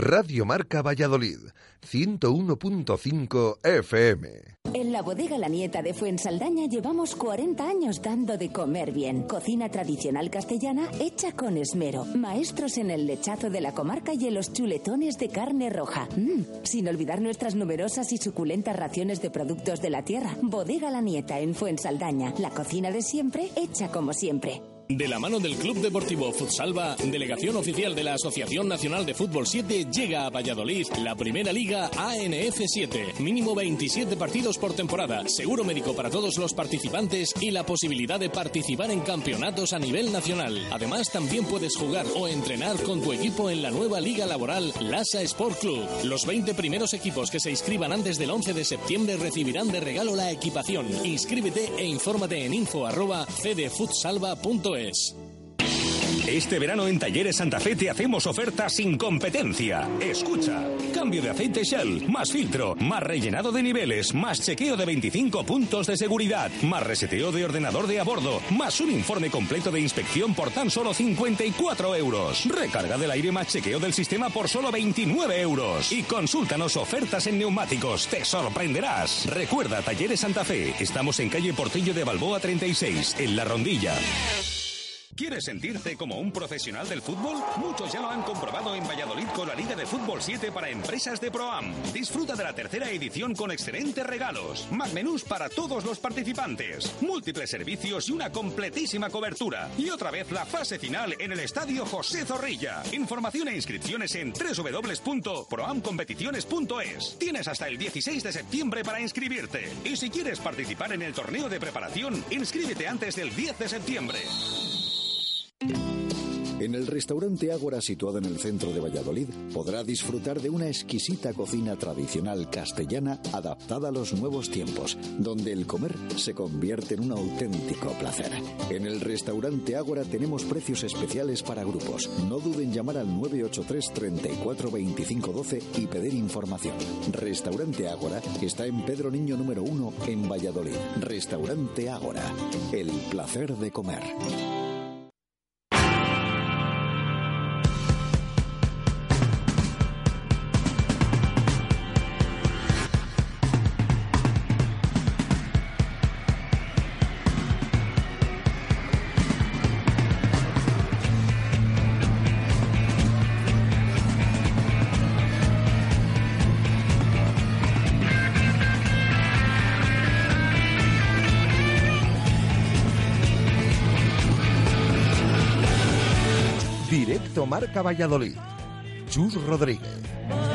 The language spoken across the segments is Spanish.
Radio Marca Valladolid, 101.5 FM. En la bodega La Nieta de Fuensaldaña llevamos 40 años dando de comer bien. Cocina tradicional castellana hecha con esmero. Maestros en el lechazo de la comarca y en los chuletones de carne roja. Mm, sin olvidar nuestras numerosas y suculentas raciones de productos de la tierra. Bodega La Nieta en Fuensaldaña. La cocina de siempre hecha como siempre. De la mano del Club Deportivo Futsalva, delegación oficial de la Asociación Nacional de Fútbol 7, llega a Valladolid la primera liga ANF 7. Mínimo 27 partidos por temporada, seguro médico para todos los participantes y la posibilidad de participar en campeonatos a nivel nacional. Además, también puedes jugar o entrenar con tu equipo en la nueva liga laboral Lasa Sport Club. Los 20 primeros equipos que se inscriban antes del 11 de septiembre recibirán de regalo la equipación. Inscríbete e infórmate en info Este verano en Talleres Santa Fe te hacemos ofertas sin competencia. Escucha, cambio de aceite Shell, más filtro, más rellenado de niveles, más chequeo de 25 puntos de seguridad, más reseteo de ordenador de a bordo, más un informe completo de inspección por tan solo 54 euros. Recarga del aire más chequeo del sistema por solo 29 euros. Y consúltanos ofertas en neumáticos, te sorprenderás. Recuerda Talleres Santa Fe, estamos en calle Portillo de Balboa 36, en La Rondilla. ¿Quieres sentirte como un profesional del fútbol? Muchos ya lo han comprobado en Valladolid con la Liga de Fútbol 7 para empresas de ProAm. Disfruta de la tercera edición con excelentes regalos, más menús para todos los participantes, múltiples servicios y una completísima cobertura. Y otra vez la fase final en el Estadio José Zorrilla. Información e inscripciones en www.proamcompeticiones.es. Tienes hasta el 16 de septiembre para inscribirte. Y si quieres participar en el torneo de preparación, inscríbete antes del 10 de septiembre. En el restaurante Ágora, situado en el centro de Valladolid, podrá disfrutar de una exquisita cocina tradicional castellana adaptada a los nuevos tiempos, donde el comer se convierte en un auténtico placer. En el restaurante Ágora tenemos precios especiales para grupos. No duden en llamar al 983 34 25 12 y pedir información. Restaurante Ágora está en Pedro Niño número 1 en Valladolid. Restaurante Ágora. El placer de comer. Valladolid. Chus Rodríguez.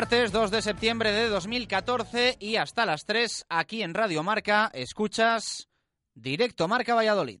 Martes 2 de septiembre de 2014 y hasta las 3 aquí en Radio Marca escuchas Directo Marca Valladolid.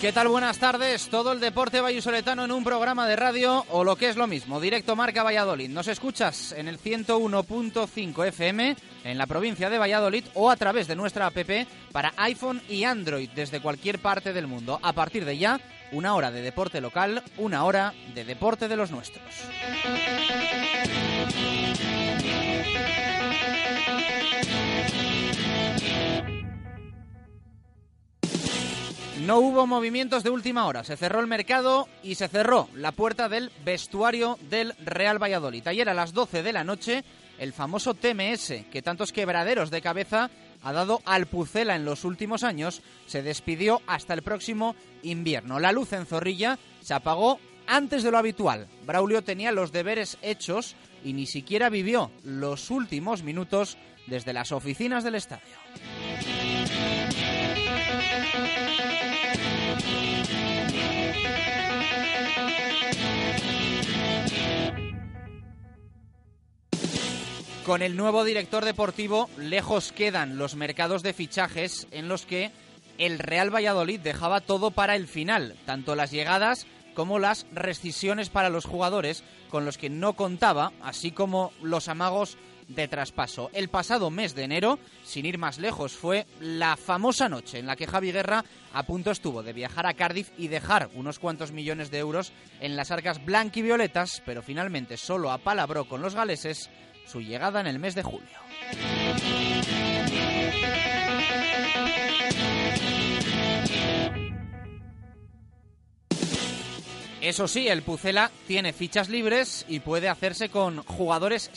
¿Qué tal? Buenas tardes. Todo el deporte vallisoletano en un programa de radio o lo que es lo mismo, directo Marca Valladolid. Nos escuchas en el 101.5 FM en la provincia de Valladolid o a través de nuestra app para iPhone y Android desde cualquier parte del mundo. A partir de ya, una hora de deporte local, una hora de deporte de los nuestros. No hubo movimientos de última hora, se cerró el mercado y se cerró la puerta del vestuario del Real Valladolid. Ayer a las 12 de la noche, el famoso TMS, que tantos quebraderos de cabeza ha dado al Pucela en los últimos años, se despidió hasta el próximo invierno. La luz en Zorrilla se apagó antes de lo habitual. Braulio tenía los deberes hechos y ni siquiera vivió los últimos minutos desde las oficinas del estadio. Con el nuevo director deportivo, lejos quedan los mercados de fichajes en los que el Real Valladolid dejaba todo para el final, tanto las llegadas como las rescisiones para los jugadores con los que no contaba, así como los amagos de traspaso. El pasado mes de enero, sin ir más lejos, fue la famosa noche en la que Javi Guerra a punto estuvo de viajar a Cardiff y dejar unos cuantos millones de euros en las arcas blanquivioletas, pero finalmente solo apalabró con los galeses su llegada en el mes de julio. Eso sí, el Pucela tiene fichas libres y puede hacerse con jugadores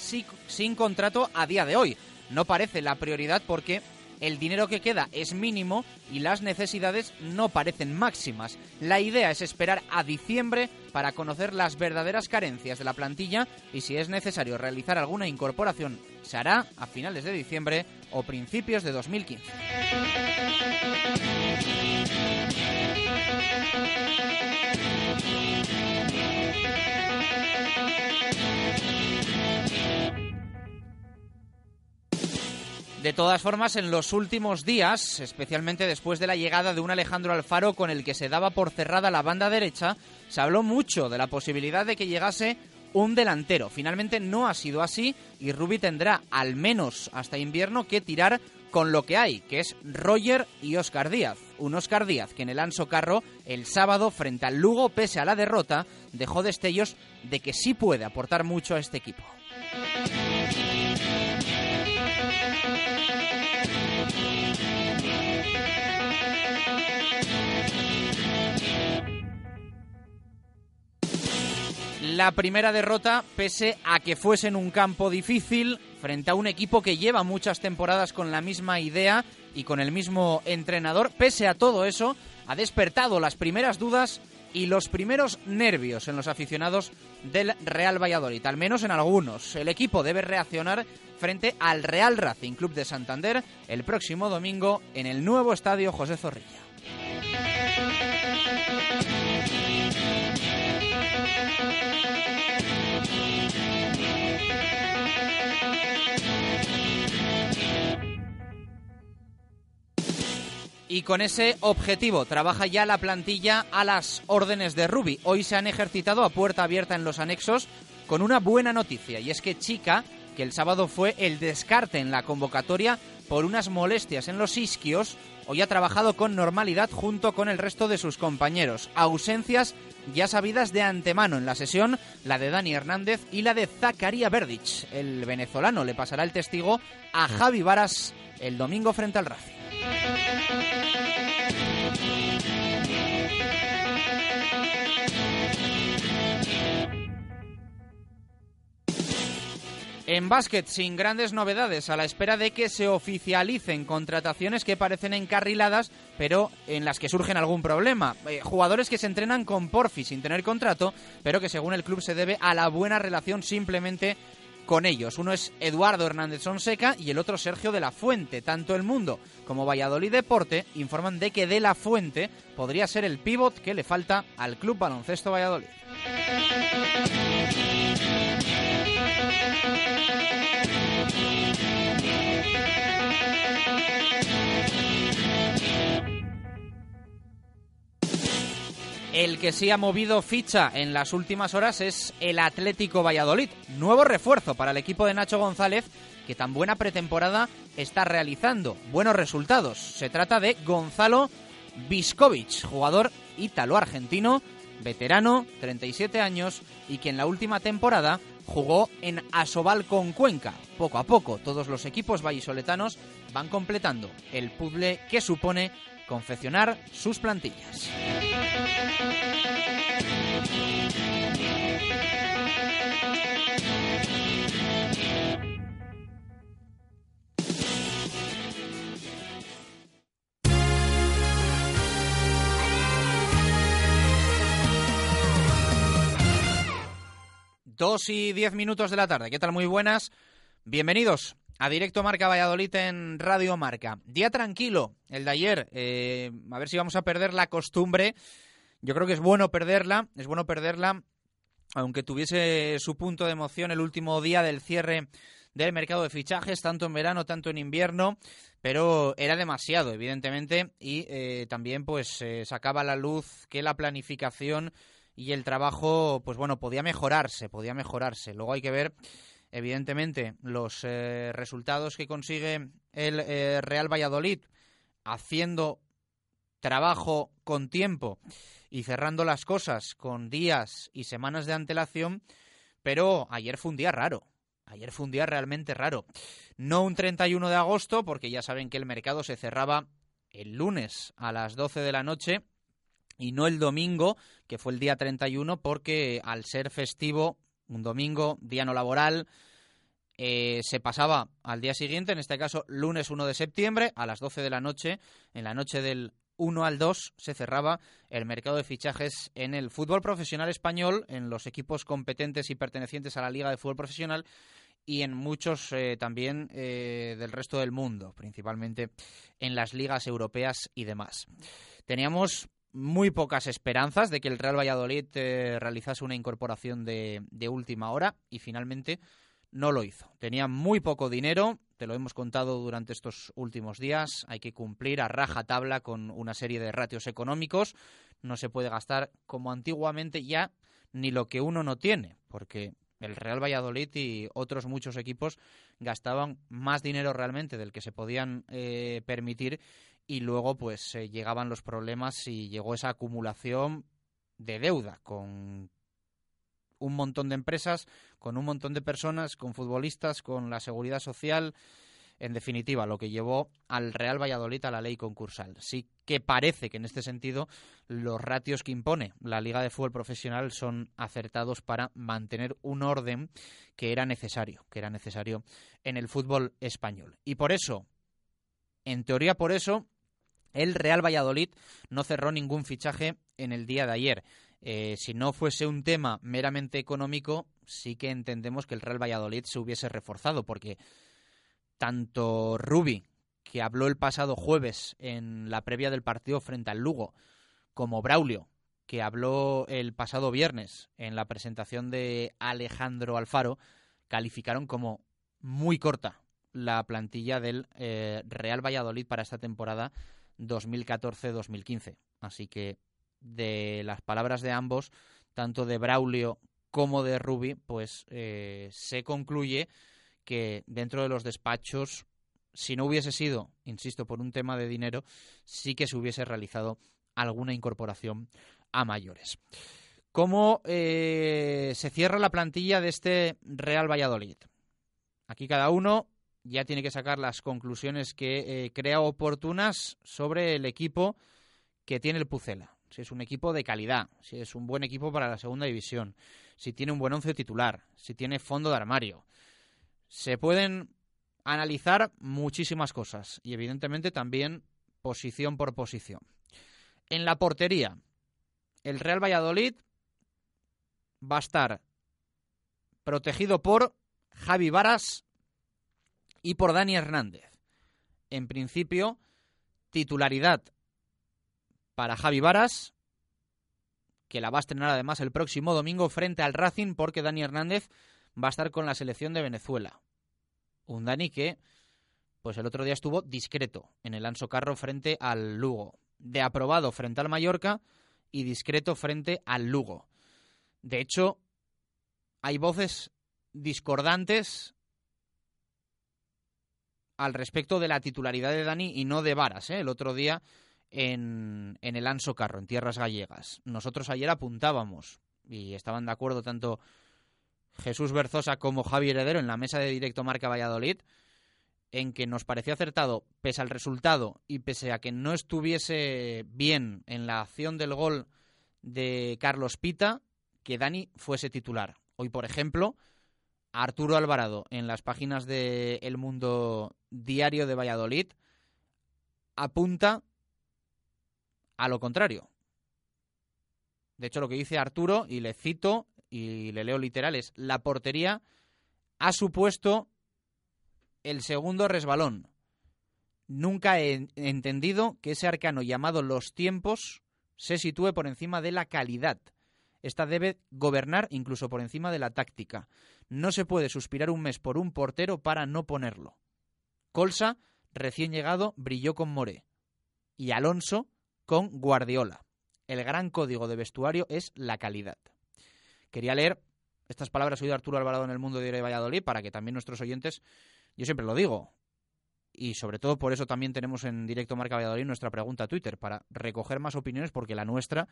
sin contrato a día de hoy. No parece la prioridad porque el dinero que queda es mínimo y las necesidades no parecen máximas. La idea es esperar a diciembre para conocer las verdaderas carencias de la plantilla y si es necesario realizar alguna incorporación se hará a finales de diciembre o principios de 2015. De todas formas, en los últimos días, especialmente después de la llegada de un Alejandro Alfaro con el que se daba por cerrada la banda derecha, se habló mucho de la posibilidad de que llegase un delantero. Finalmente no ha sido así y Rubi tendrá al menos hasta invierno que tirar con lo que hay, que es Roger y Oscar Díaz. Un Oscar Díaz que en el Anso Carro el sábado frente al Lugo, pese a la derrota, dejó destellos de que sí puede aportar mucho a este equipo. La primera derrota, pese a que fuese en un campo difícil, frente a un equipo que lleva muchas temporadas con la misma idea y con el mismo entrenador, pese a todo eso, ha despertado las primeras dudas y los primeros nervios en los aficionados del Real Valladolid, al menos en algunos. El equipo debe reaccionar frente al Real Racing Club de Santander el próximo domingo en el nuevo estadio José Zorrilla. Y con ese objetivo trabaja ya la plantilla a las órdenes de Rubi. Hoy se han ejercitado a puerta abierta en los anexos con una buena noticia y es que Chica, que el sábado fue el descarte en la convocatoria por unas molestias en los isquios, hoy ha trabajado con normalidad junto con el resto de sus compañeros. Ausencias ya sabidas de antemano en la sesión, la de Dani Hernández y la de Zakaria Verdic. El venezolano le pasará el testigo a Javi Varas el domingo frente al Racing. En básquet, sin grandes novedades, a la espera de que se oficialicen contrataciones que parecen encarriladas, pero en las que surgen algún problema. Eh, jugadores que se entrenan con Porfi sin tener contrato, pero que según el club se debe a la buena relación simplemente con ellos. Uno es Eduardo Hernández Sonseca y el otro Sergio de la Fuente. Tanto El Mundo como Valladolid Deporte informan de que de la Fuente podría ser el pívot que le falta al Club Baloncesto Valladolid. El que sí ha movido ficha en las últimas horas es el Atlético Valladolid. Nuevo refuerzo para el equipo de Nacho González, que tan buena pretemporada está realizando. Buenos resultados. Se trata de Gonzalo Viskovic, jugador ítalo-argentino, veterano, 37 años, y que en la última temporada jugó en Asobal con Cuenca. Poco a poco, todos los equipos vallisoletanos van completando el puzzle que supone confeccionar sus plantillas. Dos y diez minutos de la tarde. ¿Qué tal? Muy buenas. Bienvenidos a Directo Marca Valladolid en Radio Marca. Día tranquilo, el de ayer. Eh, a ver si vamos a perder la costumbre. Yo creo que es bueno perderla. Es bueno perderla, aunque tuviese su punto de emoción el último día del cierre del mercado de fichajes, tanto en verano, tanto en invierno, pero era demasiado, evidentemente, y eh, también pues eh, sacaba a la luz que la planificación y el trabajo, pues bueno, podía mejorarse, podía mejorarse. Luego hay que ver, evidentemente, los eh, resultados que consigue el eh, Real Valladolid haciendo trabajo con tiempo y cerrando las cosas con días y semanas de antelación, pero ayer fue un día raro. Ayer fue un día realmente raro. No un 31 de agosto, porque ya saben que el mercado se cerraba el lunes a las 12 de la noche y no el domingo, que fue el día 31, porque al ser festivo, un domingo, día no laboral, eh, se pasaba al día siguiente, en este caso lunes 1 de septiembre, a las 12 de la noche, en la noche del 1 al 2 se cerraba el mercado de fichajes en el fútbol profesional español, en los equipos competentes y pertenecientes a la Liga de Fútbol Profesional y en muchos eh, también eh, del resto del mundo, principalmente en las ligas europeas y demás. Teníamos muy pocas esperanzas de que el Real Valladolid eh, realizase una incorporación de, última hora y finalmente no lo hizo. Tenía muy poco dinero, te lo hemos contado durante estos últimos días, hay que cumplir a raja tabla con una serie de ratios económicos, no se puede gastar como antiguamente ya ni lo que uno no tiene, porque el Real Valladolid y otros muchos equipos gastaban más dinero realmente del que se podían eh, permitir y luego pues eh, llegaban los problemas y llegó esa acumulación de deuda con un montón de empresas, con un montón de personas, con futbolistas, con la seguridad social, en definitiva, lo que llevó al Real Valladolid a la ley concursal. Sí que parece que en este sentido los ratios que impone la Liga de Fútbol Profesional son acertados para mantener un orden que era necesario, que era necesario en el fútbol español. Y por eso, en teoría por eso, el Real Valladolid no cerró ningún fichaje en el día de ayer. Eh, si no fuese un tema meramente económico, sí que entendemos que el Real Valladolid se hubiese reforzado, porque tanto Rubi, que habló el pasado jueves en la previa del partido frente al Lugo, como Braulio, que habló el pasado viernes en la presentación de Alejandro Alfaro, calificaron como muy corta la plantilla del eh, Real Valladolid para esta temporada 2014-2015. Así que de las palabras de ambos, tanto de Braulio como de Rubi, pues eh, se concluye que dentro de los despachos, si no hubiese sido, insisto, por un tema de dinero, sí que se hubiese realizado alguna incorporación a mayores. ¿Cómo eh, se cierra la plantilla de este Real Valladolid? Aquí cada uno ya tiene que sacar las conclusiones que eh, crea oportunas sobre el equipo que tiene el Pucela. Si es un equipo de calidad, si es un buen equipo para la segunda división, si tiene un buen once titular, si tiene fondo de armario, se pueden analizar muchísimas cosas y evidentemente también posición por posición. En la portería, el Real Valladolid va a estar protegido por Javi Varas y por Dani Hernández. En principio, titularidad para Javi Varas, que la va a estrenar además el próximo domingo frente al Racing porque Dani Hernández va a estar con la selección de Venezuela. Un Dani que, pues el otro día estuvo discreto en el Anso Carro frente al Lugo. De aprobado frente al Mallorca y discreto frente al Lugo. De hecho, hay voces discordantes al respecto de la titularidad de Dani y no de Varas. ¿eh? El otro día en, en el Anso Carro, en tierras gallegas. Nosotros ayer apuntábamos y estaban de acuerdo tanto Jesús Berzosa como Javi Heredero en la mesa de directo Marca Valladolid en que nos pareció acertado, pese al resultado y pese a que no estuviese bien en la acción del gol de Carlos Pita, que Dani fuese titular. Hoy, por ejemplo, Arturo Alvarado en las páginas de El Mundo Diario de Valladolid apunta a lo contrario. De hecho, lo que dice Arturo, y le cito y le leo literal, es la portería ha supuesto el segundo resbalón. Nunca he entendido que ese arcano llamado los tiempos se sitúe por encima de la calidad. Esta debe gobernar incluso por encima de la táctica. No se puede suspirar un mes por un portero para no ponerlo. Colsa, recién llegado, brilló con Moré. Y Alonso con Guardiola. El gran código de vestuario es la calidad. Quería leer estas palabras oído Arturo Alvarado en el Mundo de Valladolid para que también nuestros oyentes yo siempre lo digo, y sobre todo por eso también tenemos en directo Marca Valladolid nuestra pregunta a Twitter, para recoger más opiniones, porque la nuestra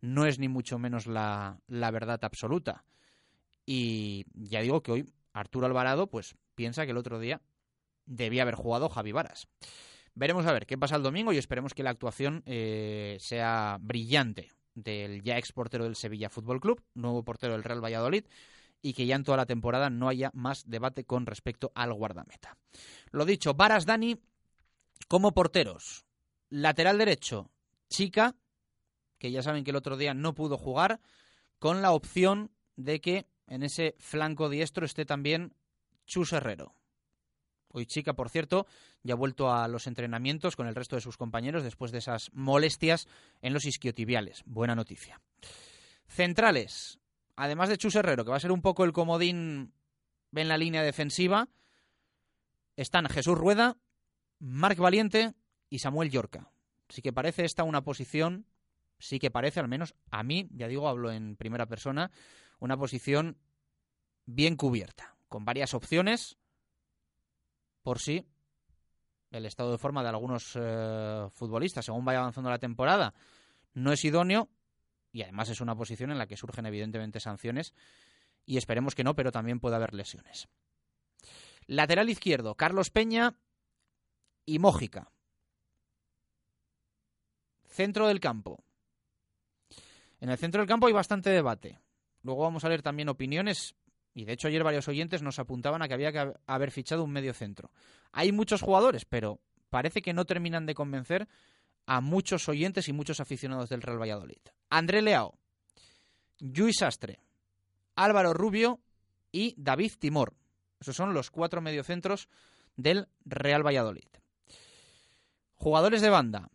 no es ni mucho menos la verdad absoluta. Y ya digo que hoy Arturo Alvarado pues piensa que el otro día debía haber jugado Javi Varas. Veremos a ver qué pasa el domingo y esperemos que la actuación eh, sea brillante del ya ex portero del Sevilla Fútbol Club, nuevo portero del Real Valladolid, y que ya en toda la temporada no haya más debate con respecto al guardameta. Lo dicho, Varas Dani como porteros. Lateral derecho, Chica, que ya saben que el otro día no pudo jugar, con la opción de que en ese flanco diestro esté también Chus Herrero. Hoy Chica, por cierto, ya ha vuelto a los entrenamientos con el resto de sus compañeros después de esas molestias en los isquiotibiales. Buena noticia. Centrales, además de Chus Herrero, que va a ser un poco el comodín en la línea defensiva, están Jesús Rueda, Marc Valiente y Samuel Yorca. Sí que parece esta una posición, sí que parece, al menos a mí, ya digo, hablo en primera persona, una posición bien cubierta, con varias opciones, por si el estado de forma de algunos eh, futbolistas, según vaya avanzando la temporada, no es idóneo, y además es una posición en la que surgen evidentemente sanciones y esperemos que no, pero también puede haber lesiones. Lateral izquierdo, Carlos Peña y Mójica. Centro del campo. En el centro del campo hay bastante debate. Luego vamos a leer también opiniones y de hecho ayer varios oyentes nos apuntaban a que había que haber fichado un medio centro. Hay muchos jugadores, pero parece que no terminan de convencer a muchos oyentes y muchos aficionados del Real Valladolid. André Leao, Luis Sastre, Álvaro Rubio y David Timor. Esos son los cuatro mediocentros del Real Valladolid. Jugadores de banda.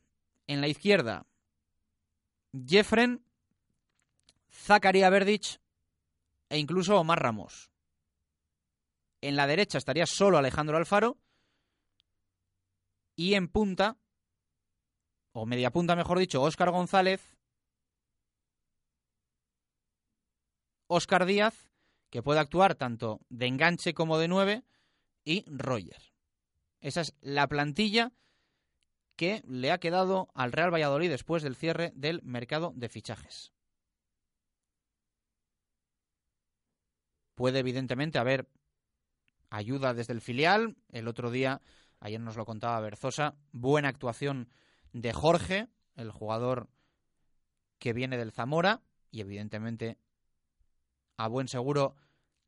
En la izquierda, Jeffren, Zakaria Verdic e incluso Omar Ramos. En la derecha estaría solo Alejandro Alfaro. Y en punta, o media punta mejor dicho, Óscar González, Óscar Díaz, que puede actuar tanto de enganche como de nueve, y Roger. Esa es la plantilla que le ha quedado al Real Valladolid después del cierre del mercado de fichajes. Puede evidentemente haber ayuda desde el filial. El otro día, ayer nos lo contaba Berzosa, buena actuación de Jorge, el jugador que viene del Zamora, y evidentemente a buen seguro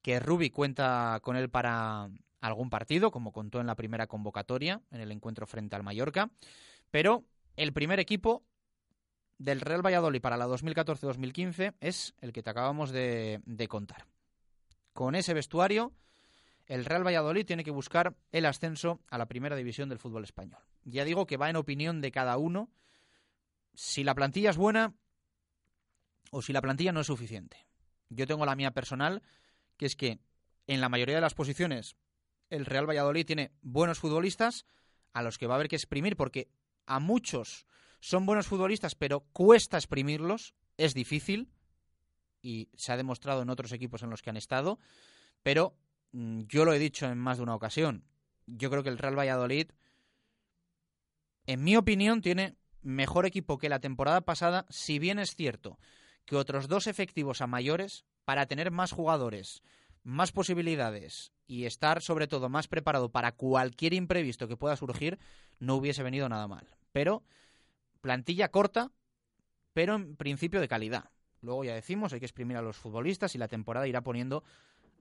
que Rubi cuenta con él para algún partido, como contó en la primera convocatoria, en el encuentro frente al Mallorca. Pero el primer equipo del Real Valladolid para la 2014-2015 es el que te acabamos de, de contar. Con ese vestuario, el Real Valladolid tiene que buscar el ascenso a la primera división del fútbol español. Ya digo que va en opinión de cada uno si la plantilla es buena o si la plantilla no es suficiente. Yo tengo la mía personal, que es que en la mayoría de las posiciones el Real Valladolid tiene buenos futbolistas a los que va a haber que exprimir porque a muchos son buenos futbolistas, pero cuesta exprimirlos, es difícil y se ha demostrado en otros equipos en los que han estado, pero mm, yo lo he dicho en más de una ocasión, yo creo que el Real Valladolid, en mi opinión, tiene mejor equipo que la temporada pasada, si bien es cierto que otros dos efectivos a mayores, para tener más jugadores, más posibilidades y estar sobre todo más preparado para cualquier imprevisto que pueda surgir, no hubiese venido nada mal. Pero plantilla corta, pero en principio de calidad. Luego ya decimos, hay que exprimir a los futbolistas y la temporada irá poniendo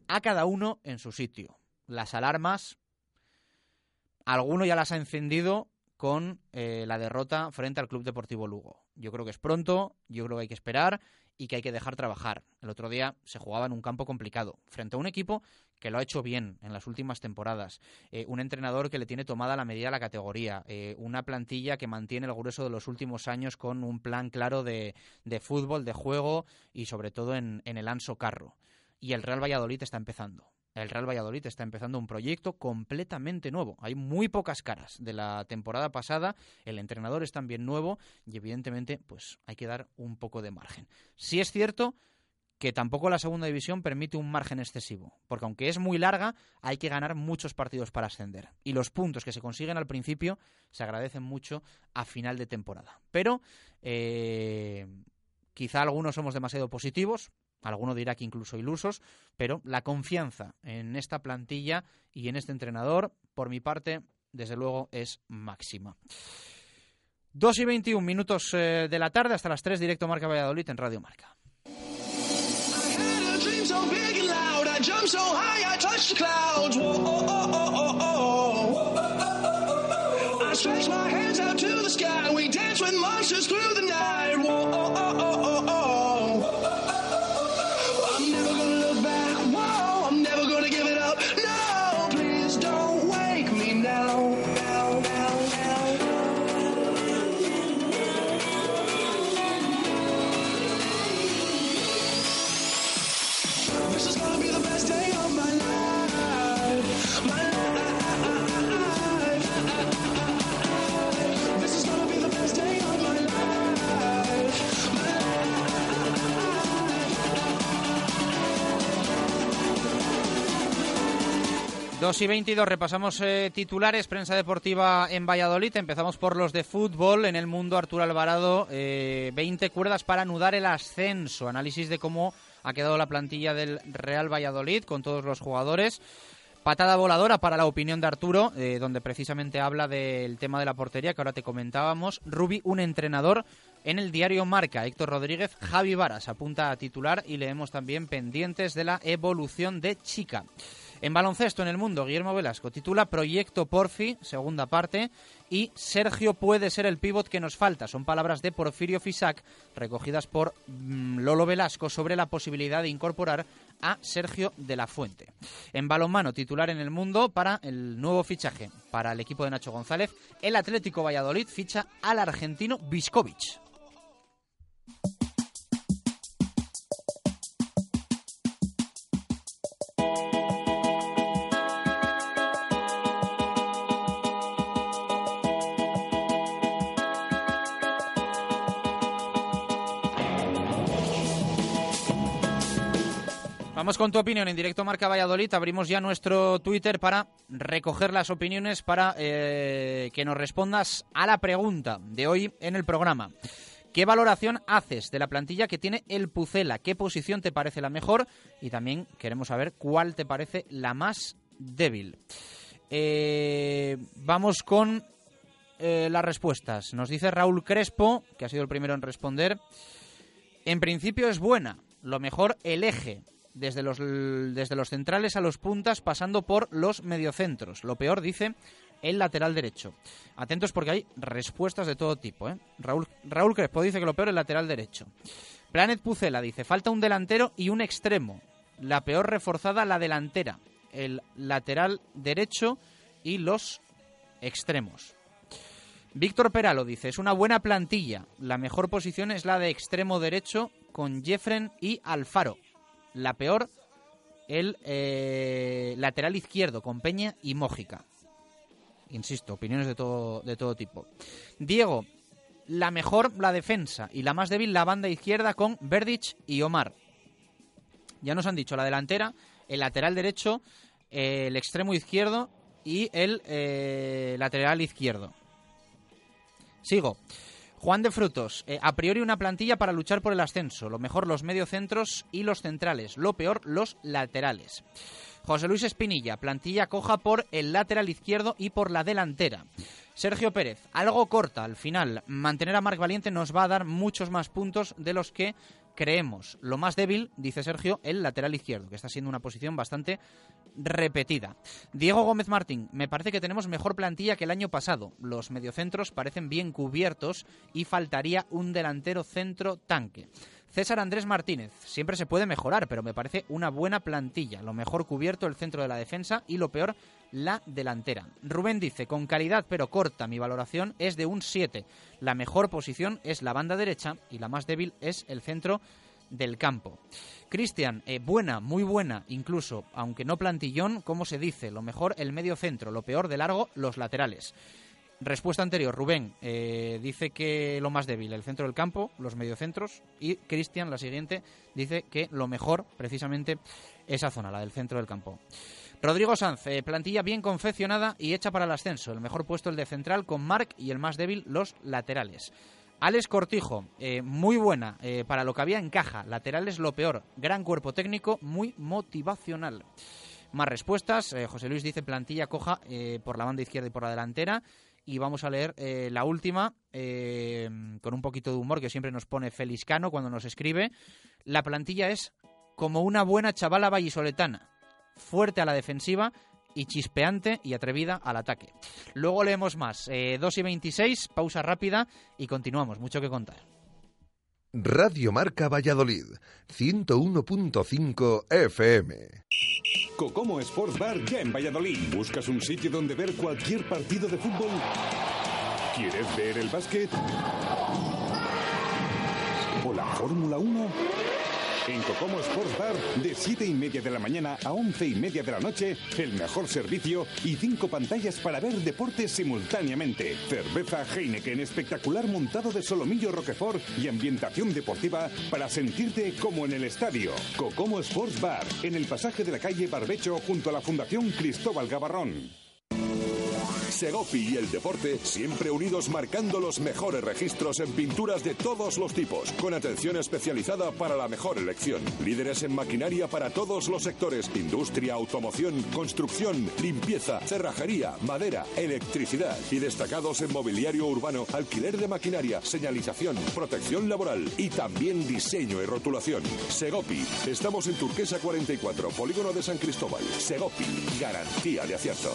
a cada uno en su sitio. Las alarmas, alguno ya las ha encendido con eh, la derrota frente al Club Deportivo Lugo. Yo creo que es pronto, yo creo que hay que esperar y que hay que dejar trabajar. El otro día se jugaba en un campo complicado, frente a un equipo que lo ha hecho bien en las últimas temporadas, eh, un entrenador que le tiene tomada la medida a la categoría, eh, una plantilla que mantiene el grueso de los últimos años con un plan claro de, fútbol, de juego y sobre todo en, en el Anso Carro. Y el Real Valladolid está empezando el Real Valladolid está empezando un proyecto completamente nuevo. Hay muy pocas caras de la temporada pasada, el entrenador es también nuevo y evidentemente pues hay que dar un poco de margen. Si es cierto que tampoco la segunda división permite un margen excesivo, porque aunque es muy larga, hay que ganar muchos partidos para ascender. Y los puntos que se consiguen al principio se agradecen mucho a final de temporada. Pero eh, quizá algunos somos demasiado positivos, Alguno dirá que incluso ilusos, pero la confianza en esta plantilla y en este entrenador, por mi parte, desde luego, es máxima. 2 y 21 minutos eh, de la tarde hasta las 3, directo Marca Valladolid en Radio Marca. Dos y 22, repasamos eh, titulares, prensa deportiva en Valladolid. Empezamos por los de fútbol. En el mundo, Arturo Alvarado, eh, 20 cuerdas para anudar el ascenso. Análisis de cómo ha quedado la plantilla del Real Valladolid con todos los jugadores. Patada voladora para la opinión de Arturo, eh, donde precisamente habla del tema de la portería que ahora te comentábamos. Rubi, un entrenador en el diario Marca. Héctor Rodríguez, Javi Varas apunta a titular y leemos también pendientes de la evolución de Chica. En baloncesto en el mundo, Guillermo Velasco titula Proyecto Porfi, segunda parte, y Sergio puede ser el pívot que nos falta. Son palabras de Porfirio Fisac recogidas por mm, Lolo Velasco sobre la posibilidad de incorporar a Sergio de la Fuente. En balonmano, titular en el mundo para el nuevo fichaje para el equipo de Nacho González, el Atlético Valladolid ficha al argentino Viskovic. Vamos con tu opinión en directo Marca Valladolid. Abrimos ya nuestro Twitter para recoger las opiniones para eh, que nos respondas a la pregunta de hoy en el programa. ¿Qué valoración haces de la plantilla que tiene el Pucela? ¿Qué posición te parece la mejor? Y también queremos saber cuál te parece la más débil. Eh, vamos con eh, las respuestas. Nos dice Raúl Crespo, que ha sido el primero en responder. En principio es buena. Lo mejor el eje desde los, desde los centrales a los puntas, pasando por los mediocentros. Lo peor, dice, el lateral derecho. Atentos porque hay respuestas de todo tipo. ¿eh? Raúl, Raúl Crespo dice que lo peor es el lateral derecho. Planet Pucela dice, falta un delantero y un extremo. La peor reforzada, la delantera. El lateral derecho y los extremos. Víctor Peralo dice, es una buena plantilla. La mejor posición es la de extremo derecho con Jeffren y Alfaro la peor el eh, lateral izquierdo con Peña y Mójica. Insisto, opiniones de todo, de todo tipo. Diego La mejor la defensa y la más débil la banda izquierda con Verdich y Omar. Ya nos han dicho la delantera, el lateral derecho, eh, el extremo izquierdo y el eh, lateral izquierdo. Sigo. Juan de Frutos, eh, a priori una plantilla para luchar por el ascenso, lo mejor los mediocentros y los centrales, lo peor los laterales. José Luis Espinilla, plantilla coja por el lateral izquierdo y por la delantera. Sergio Pérez, algo corta al final. Mantener a Marc Valiente nos va a dar muchos más puntos de los que creemos. Lo más débil, dice Sergio, el lateral izquierdo, que está siendo una posición bastante repetida. Diego Gómez Martín, me parece que tenemos mejor plantilla que el año pasado. Los mediocentros parecen bien cubiertos y faltaría un delantero centro tanque. César Andrés Martínez, siempre se puede mejorar, pero me parece una buena plantilla. Lo mejor cubierto el centro de la defensa y lo peor la delantera. Rubén dice, con calidad pero corta, mi valoración es de un 7. La mejor posición es la banda derecha y la más débil es el centro del campo. Cristian, eh, buena, muy buena, incluso, aunque no plantillón, como se dice, lo mejor el medio centro, lo peor de largo los laterales. Respuesta anterior, Rubén eh, dice que lo más débil, el centro del campo, los mediocentros, y Cristian, la siguiente, dice que lo mejor, precisamente, esa zona, la del centro del campo. Rodrigo Sanz, eh, plantilla bien confeccionada y hecha para el ascenso. El mejor puesto el de central con Marc y el más débil los laterales. Alex Cortijo, eh, muy buena, para lo que había en caja. Laterales lo peor. Gran cuerpo técnico, muy motivacional. Más respuestas. José Luis dice plantilla coja por la banda izquierda y por la delantera y vamos a leer eh, la última eh, con un poquito de humor que siempre nos pone Feliscano cuando nos escribe. La plantilla es como una buena chavala vallisoletana, fuerte a la defensiva y chispeante y atrevida al ataque. Luego leemos más. Eh, 2 y 26, pausa rápida y continuamos. Mucho que contar. Radio Marca Valladolid, 101.5 FM. Cocomo Sports Bar ya en Valladolid. ¿Buscas un sitio donde ver cualquier partido de fútbol? ¿Quieres ver el básquet? ¿O la Fórmula 1? En Cocomo Sports Bar, de 7 y media de la mañana a 11 y media de la noche, el mejor servicio y cinco pantallas para ver deportes simultáneamente. Cerveza Heineken espectacular montado de solomillo Roquefort y ambientación deportiva para sentirte como en el estadio. Cocomo Sports Bar, en el pasaje de la calle Barbecho junto a la Fundación Cristóbal Gavarrón. Segopi y el deporte siempre unidos marcando los mejores registros en pinturas de todos los tipos, con atención especializada para la mejor elección. Líderes en maquinaria para todos los sectores, industria, automoción, construcción, limpieza, cerrajería, madera, electricidad y destacados en mobiliario urbano, alquiler de maquinaria, señalización, protección laboral y también diseño y rotulación. Segopi, estamos en Turquesa 44, Polígono de San Cristóbal. Segopi, garantía de acierto.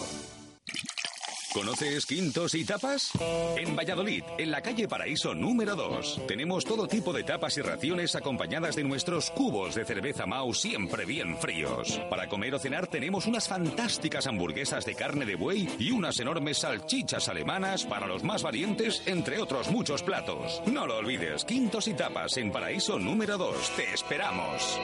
¿Conoces Quintos y Tapas? En Valladolid, en la calle Paraíso número 2, tenemos todo tipo de tapas y raciones acompañadas de nuestros cubos de cerveza Mau siempre bien fríos. Para comer o cenar tenemos unas fantásticas hamburguesas de carne de buey y unas enormes salchichas alemanas para los más valientes, entre otros muchos platos. No lo olvides, Quintos y Tapas en Paraíso número 2. Te esperamos.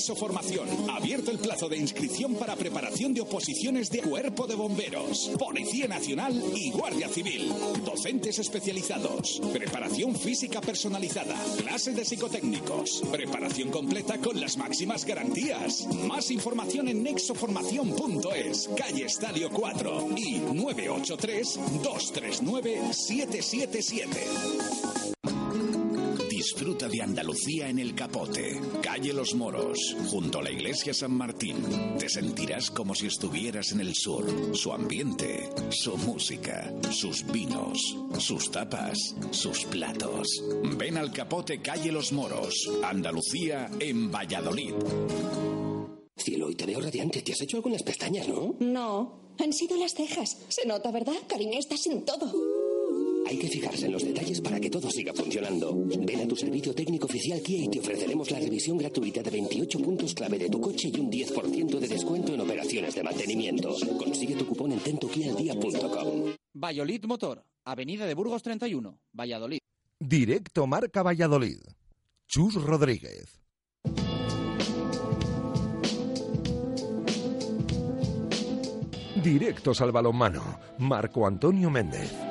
Nexo Formación. Abierto el plazo de inscripción para preparación de oposiciones de Cuerpo de Bomberos, Policía Nacional y Guardia Civil. Docentes especializados. Preparación física personalizada. Clases de psicotécnicos. Preparación completa con las máximas garantías. Más información en nexoformación.es, calle Estadio 4 y 983-239-777. Disfruta de Andalucía en el Capote, calle Los Moros, junto a la iglesia San Martín. Te sentirás como si estuvieras en el sur. Su ambiente, su música, sus vinos, sus tapas, sus platos. Ven al Capote, calle Los Moros, Andalucía en Valladolid. Cielo, hoy te veo radiante. ¿Te has hecho algo en las pestañas, no? No, han sido las cejas. Se nota, ¿verdad? Cariño, estás en todo. Hay que fijarse en los detalles para que todo siga funcionando. Ven a tu servicio técnico oficial Kia y te ofreceremos la revisión gratuita de 28 puntos clave de tu coche y un 10% de descuento en operaciones de mantenimiento. Consigue tu cupón en tentokialdia.com. Valladolid Motor, Avenida de Burgos 31, Valladolid. Directo Marca Valladolid. Chus Rodríguez. Directos al balonmano. Marco Antonio Méndez.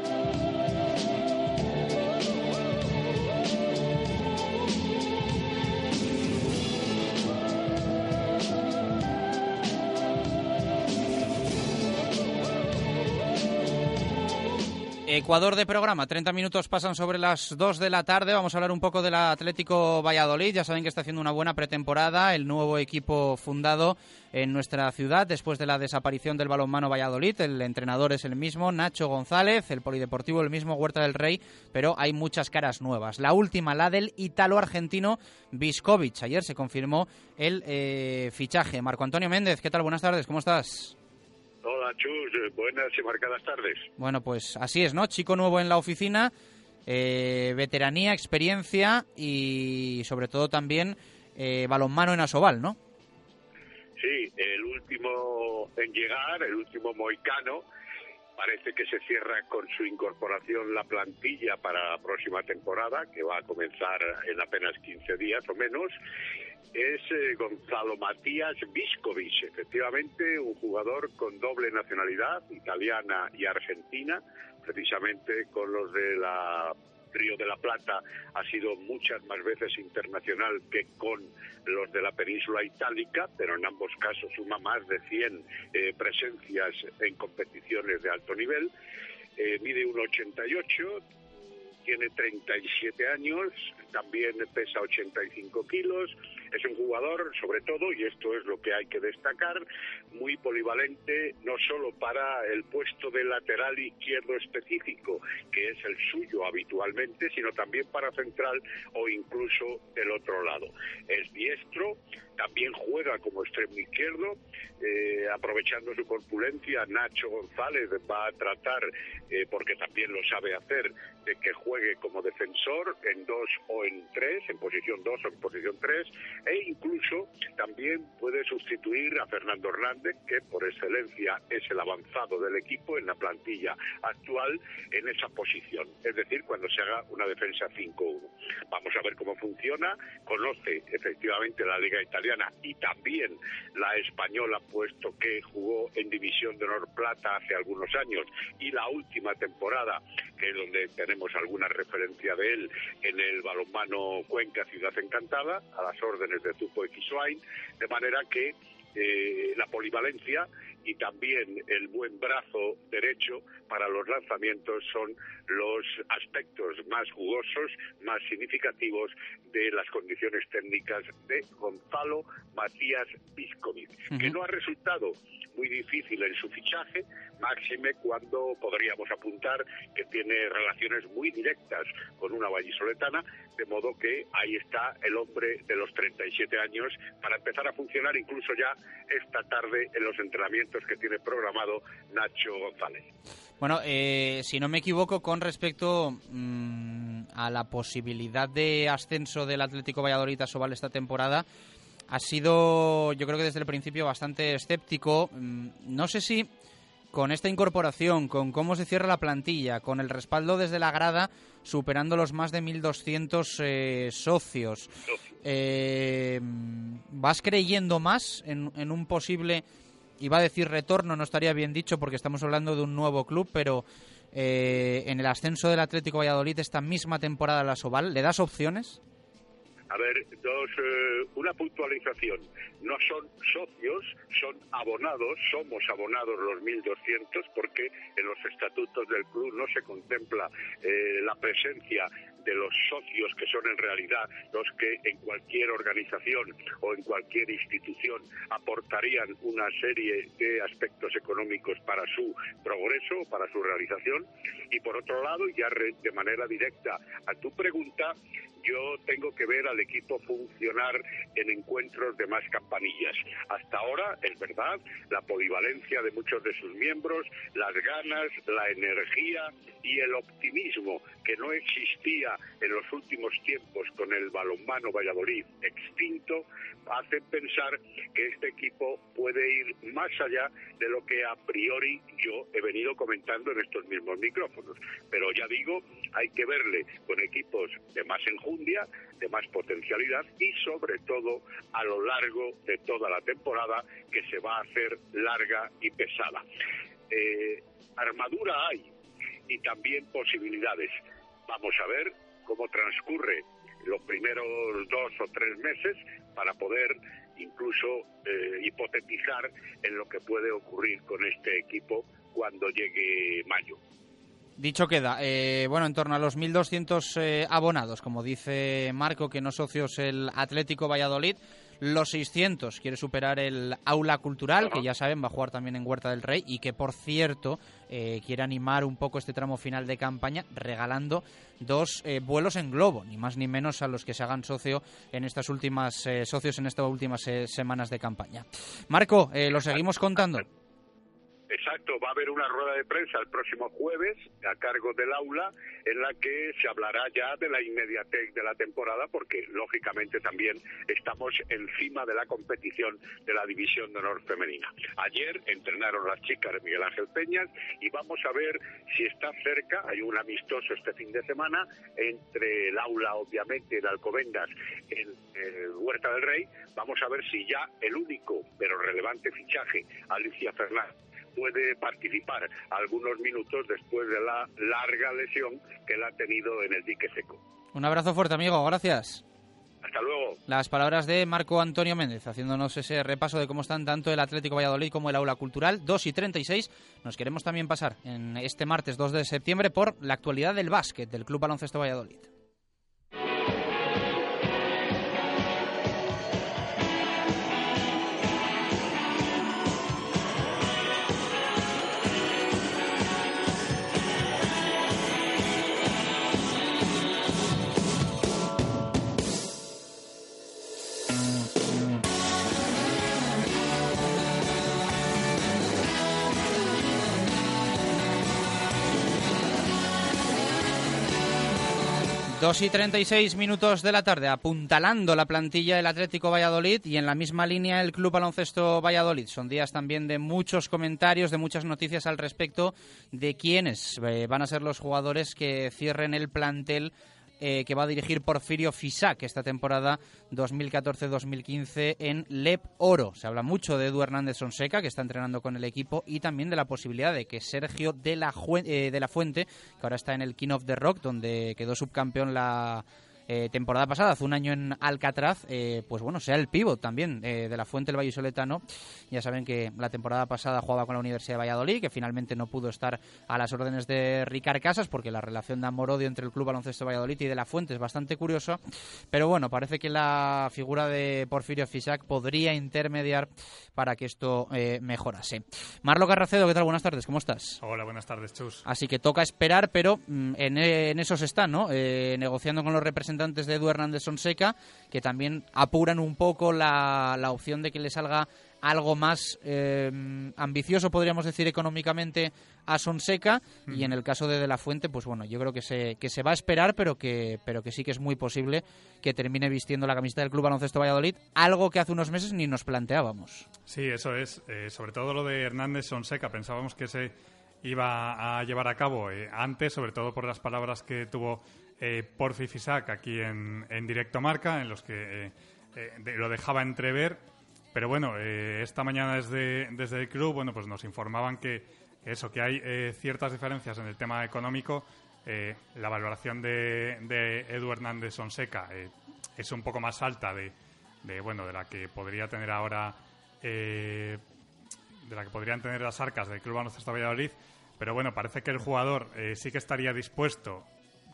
Ecuador de programa, 30 minutos pasan sobre las 2 de la tarde. Vamos a hablar un poco del Atlético Valladolid. Ya saben que está haciendo una buena pretemporada, el nuevo equipo fundado en nuestra ciudad después de la desaparición del balonmano Valladolid. El entrenador es el mismo, Nacho González, el polideportivo el mismo, Huerta del Rey, pero hay muchas caras nuevas. La última, la del ítalo-argentino Viskovic. Ayer se confirmó el eh, fichaje. Marco Antonio Méndez, ¿qué tal? Buenas tardes, ¿cómo estás? Hola, Chus. Buenas y marcadas tardes. Bueno, pues así es, ¿no? Chico nuevo en la oficina, eh, veteranía, experiencia y sobre todo también eh, balonmano en Asobal, ¿no? Sí, el último en llegar, el último moicano. Parece que se cierra con su incorporación la plantilla para la próxima temporada, que va a comenzar en apenas 15 días o menos. Es eh, Gonzalo Matías Viscovic, efectivamente un jugador con doble nacionalidad, italiana y argentina, precisamente con los de la Río de la Plata ha sido muchas más veces internacional que con los de la península itálica, pero en ambos casos suma más de 100 eh, presencias en competiciones de alto nivel. Eh, mide 1,88, tiene 37 años, también pesa 85 kilos, es un jugador, sobre todo, y esto es lo que hay que destacar, muy polivalente, no solo para el puesto de lateral izquierdo específico, que es el suyo habitualmente, sino también para central o incluso del otro lado. Es diestro, también juega como extremo izquierdo, eh, aprovechando su corpulencia, Nacho González va a tratar, eh, porque también lo sabe hacer, de que juegue como defensor en dos o en tres, en posición dos o en posición tres, e incluso también puede sustituir a Fernando Hernández, que por excelencia es el avanzado del equipo en la plantilla actual en esa posición, es decir, cuando se haga una defensa 5-1. Vamos a ver cómo funciona, conoce efectivamente la Liga Italiana, y también la española, puesto que jugó en División de Honor Plata hace algunos años. Y la última temporada, que es donde tenemos alguna referencia de él en el balonmano Cuenca Ciudad Encantada, a las órdenes de Tupo y de manera que eh, la polivalencia y también el buen brazo derecho para los lanzamientos son los aspectos más jugosos, más significativos de las condiciones técnicas de Gonzalo Matías Piscovic, que no ha resultado muy difícil en su fichaje, máxime cuando podríamos apuntar que tiene relaciones muy directas con una vallisoletana, de modo que ahí está el hombre de los 37 años para empezar a funcionar incluso ya esta tarde en los entrenamientos que tiene programado Nacho González. Bueno, eh, si no me equivoco, con respecto mm, a la posibilidad de ascenso del Atlético Valladolid a Sobal esta temporada, ha sido, yo creo que desde el principio, bastante escéptico. Mm, no sé si con esta incorporación, con cómo se cierra la plantilla, con el respaldo desde la grada, superando los más de 1.200 eh, socios, eh, ¿vas creyendo más en, en, un posible, iba a decir retorno, no estaría bien dicho porque estamos hablando de un nuevo club, pero eh, en el ascenso del Atlético Valladolid esta misma temporada a la Soval, ¿le das opciones? A ver, dos, eh, una puntualización. No son socios, son abonados, somos abonados los 1.200 porque en los estatutos del club no se contempla eh, la presencia de los socios que son en realidad los que en cualquier organización o en cualquier institución aportarían una serie de aspectos económicos para su progreso, para su realización. Y por otro lado, ya de manera directa a tu pregunta, yo tengo que ver al equipo funcionar en encuentros de más campanillas. Hasta ahora, es verdad, la polivalencia de muchos de sus miembros, las ganas, la energía y el optimismo que no existía en los últimos tiempos con el balonmano Valladolid extinto, hacen pensar que este equipo puede ir más allá de lo que a priori yo he venido comentando en estos mismos micrófonos. Pero ya digo, hay que verle con equipos de más enjundia de más potencialidad y sobre todo a lo largo de toda la temporada que se va a hacer larga y pesada. Eh, armadura hay y también posibilidades. Vamos a ver cómo transcurre los primeros dos o tres meses para poder incluso eh, hipotetizar en lo que puede ocurrir con este equipo cuando llegue mayo. Dicho queda, eh, bueno, en torno a los 1.200 eh, abonados, como dice Marco, que no socios el Atlético Valladolid, los 600 quiere superar el aula cultural, que ya saben va a jugar también en Huerta del Rey y que, por cierto, eh, quiere animar un poco este tramo final de campaña regalando dos vuelos en globo, ni más ni menos a los que se hagan socio en estas últimas socios en estas últimas semanas de campaña. Marco, lo seguimos contando. Exacto, va a haber una rueda de prensa el próximo jueves a cargo del aula en la que se hablará ya de la inmediatez de la temporada porque lógicamente también estamos encima de la competición de la división de honor femenina. Ayer entrenaron las chicas de Miguel Ángel Peñas y vamos a ver si está cerca, hay un amistoso este fin de semana entre el aula obviamente el Alcobendas en Huerta del Rey, vamos a ver si ya el único pero relevante fichaje, Alicia Fernández puede participar algunos minutos después de la larga lesión que él ha tenido en el dique seco. Un abrazo fuerte, amigo. Gracias. Hasta luego. Las palabras de Marco Antonio Méndez, haciéndonos ese repaso de cómo están tanto el Atlético Valladolid como el Aula Cultural. 2 y 36. Nos queremos también pasar en este martes 2 de septiembre por la actualidad del básquet del Club Baloncesto Valladolid. 2 y 36 minutos de la tarde, apuntalando la plantilla del Atlético Valladolid y en la misma línea el Club Baloncesto Valladolid. Son días también de muchos comentarios, de muchas noticias al respecto de quiénes eh, van a ser los jugadores que cierren el plantel eh, que va a dirigir Porfirio Fisac esta temporada 2014-2015 en Lep Oro. Se habla mucho de Edu Hernández Sonseca, que está entrenando con el equipo, y también de la posibilidad de que Sergio de la, eh, de la Fuente, que ahora está en el King of the Rock, donde quedó subcampeón la eh, temporada pasada, hace un año en Alcatraz, eh, pues bueno, sea el pívot también eh, de la Fuente del Vallisoletano. Ya saben que la temporada pasada jugaba con la Universidad de Valladolid, que finalmente no pudo estar a las órdenes de Ricard Casas, porque la relación de amor-odio entre el Club Baloncesto Valladolid y de la Fuente es bastante curioso. Pero bueno, parece que la figura de Porfirio Fisac podría intermediar para que esto mejorase. Marlo Carracedo, ¿qué tal? Buenas tardes, ¿cómo estás? Hola, buenas tardes, Chus. Así que toca esperar, pero mm, en, en eso se está, ¿no? negociando con los representantes antes de Edu Hernández Sonseca, que también apuran un poco la, la opción de que le salga algo más eh, ambicioso, podríamos decir, económicamente a Sonseca. Y en el caso de De La Fuente, pues bueno, yo creo que se, que se va a esperar, pero que, pero que sí que es muy posible que termine vistiendo la camiseta del Club Baloncesto Valladolid, algo que hace unos meses ni nos planteábamos. Sí, eso es. Eh, sobre todo lo de Hernández Sonseca, pensábamos que se iba a llevar a cabo eh, antes, sobre todo por las palabras que tuvo eh, Porfi aquí en, en, directo marca, en los que eh, eh, lo dejaba entrever. Pero bueno, esta mañana desde, desde el club, bueno, pues nos informaban que eso, que hay ciertas diferencias en el tema económico. la valoración de, de Edu Hernández Sonseca es un poco más alta de, de, bueno, de la que podría tener ahora, de la que podrían tener las arcas del Club Baloncesto Valladolid. Pero bueno, parece que el jugador sí que estaría dispuesto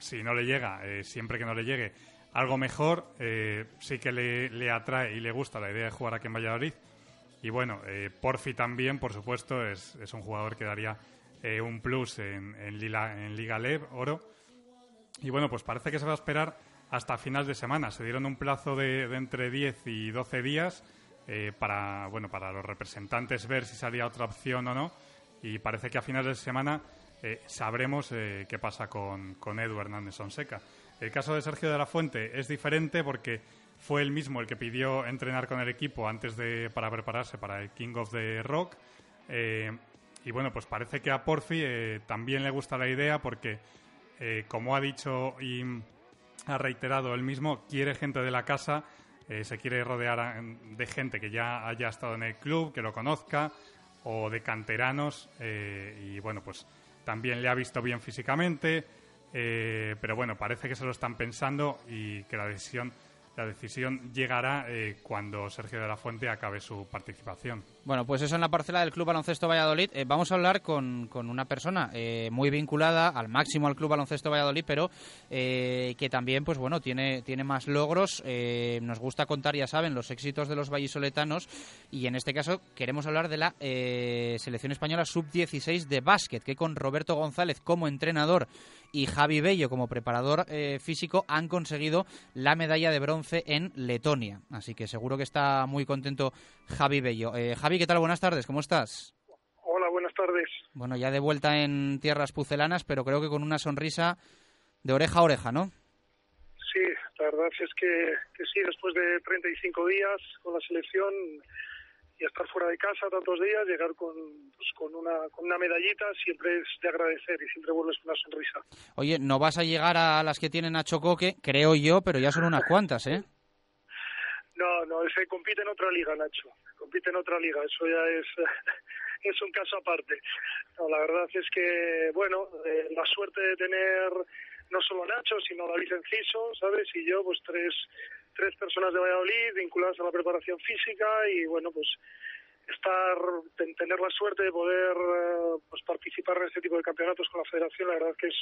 si no le llega, eh, siempre que no le llegue algo mejor, eh, sí que le, atrae y le gusta la idea de jugar aquí en Valladolid. Y bueno, eh, Porfi también, por supuesto, es, un jugador que daría un plus en, en, en Liga Lev, Oro. Y bueno, pues parece que se va a esperar hasta final de semana. Se dieron un plazo de, entre 10 y 12 días para, bueno, para los representantes ver si salía otra opción o no. Y parece que a finales de semana eh, sabremos eh, qué pasa con, con Edu Hernández Sonseca. El caso de Sergio de la Fuente es diferente porque fue él mismo el que pidió entrenar con el equipo antes de para prepararse para el King of the Rock. Eh, y bueno, pues parece que a Porfi también le gusta la idea porque, como ha dicho y ha reiterado él mismo, quiere gente de la casa, eh, se quiere rodear de gente que ya haya estado en el club, que lo conozca, o de canteranos, eh, y bueno, pues también le ha visto bien físicamente, eh, pero bueno, parece que se lo están pensando y que la decisión la decisión llegará eh, cuando Sergio de la Fuente acabe su participación. Bueno, pues eso en la parcela del Club Baloncesto Valladolid. Eh, vamos a hablar con, una persona eh, muy vinculada al máximo al Club Baloncesto Valladolid, pero que también, pues bueno, tiene, tiene más logros. nos gusta contar, ya saben, los éxitos de los vallisoletanos y en este caso queremos hablar de la selección española sub-16 de básquet, que con Roberto González como entrenador y Javi Bello como preparador físico han conseguido la medalla de bronce en Letonia. Así que seguro que está muy contento Javi Bello. Eh, Javi, ¿qué tal? Buenas tardes, ¿cómo estás? Hola, buenas tardes. Bueno, ya de vuelta en tierras pucelanas, pero creo que con una sonrisa de oreja a oreja, ¿no? Sí, la verdad es que, que sí, después de 35 días con la selección y estar fuera de casa tantos días, llegar con, pues, con, una, con una medallita siempre es de agradecer y siempre vuelves con una sonrisa. Oye, no vas a llegar a las que tienen a Chocoque, creo yo, pero ya son unas cuantas, ¿eh? No, no, se compite en otra liga, Nacho. Compite en otra liga, eso ya es, es un caso aparte. No, la verdad es que, bueno, eh, la suerte de tener no solo Nacho, sino David Enciso, ¿sabes? Y yo, pues tres tres personas de Valladolid vinculadas a la preparación física y bueno pues estar tener la suerte de poder eh, pues participar en este tipo de campeonatos con la federación la verdad que es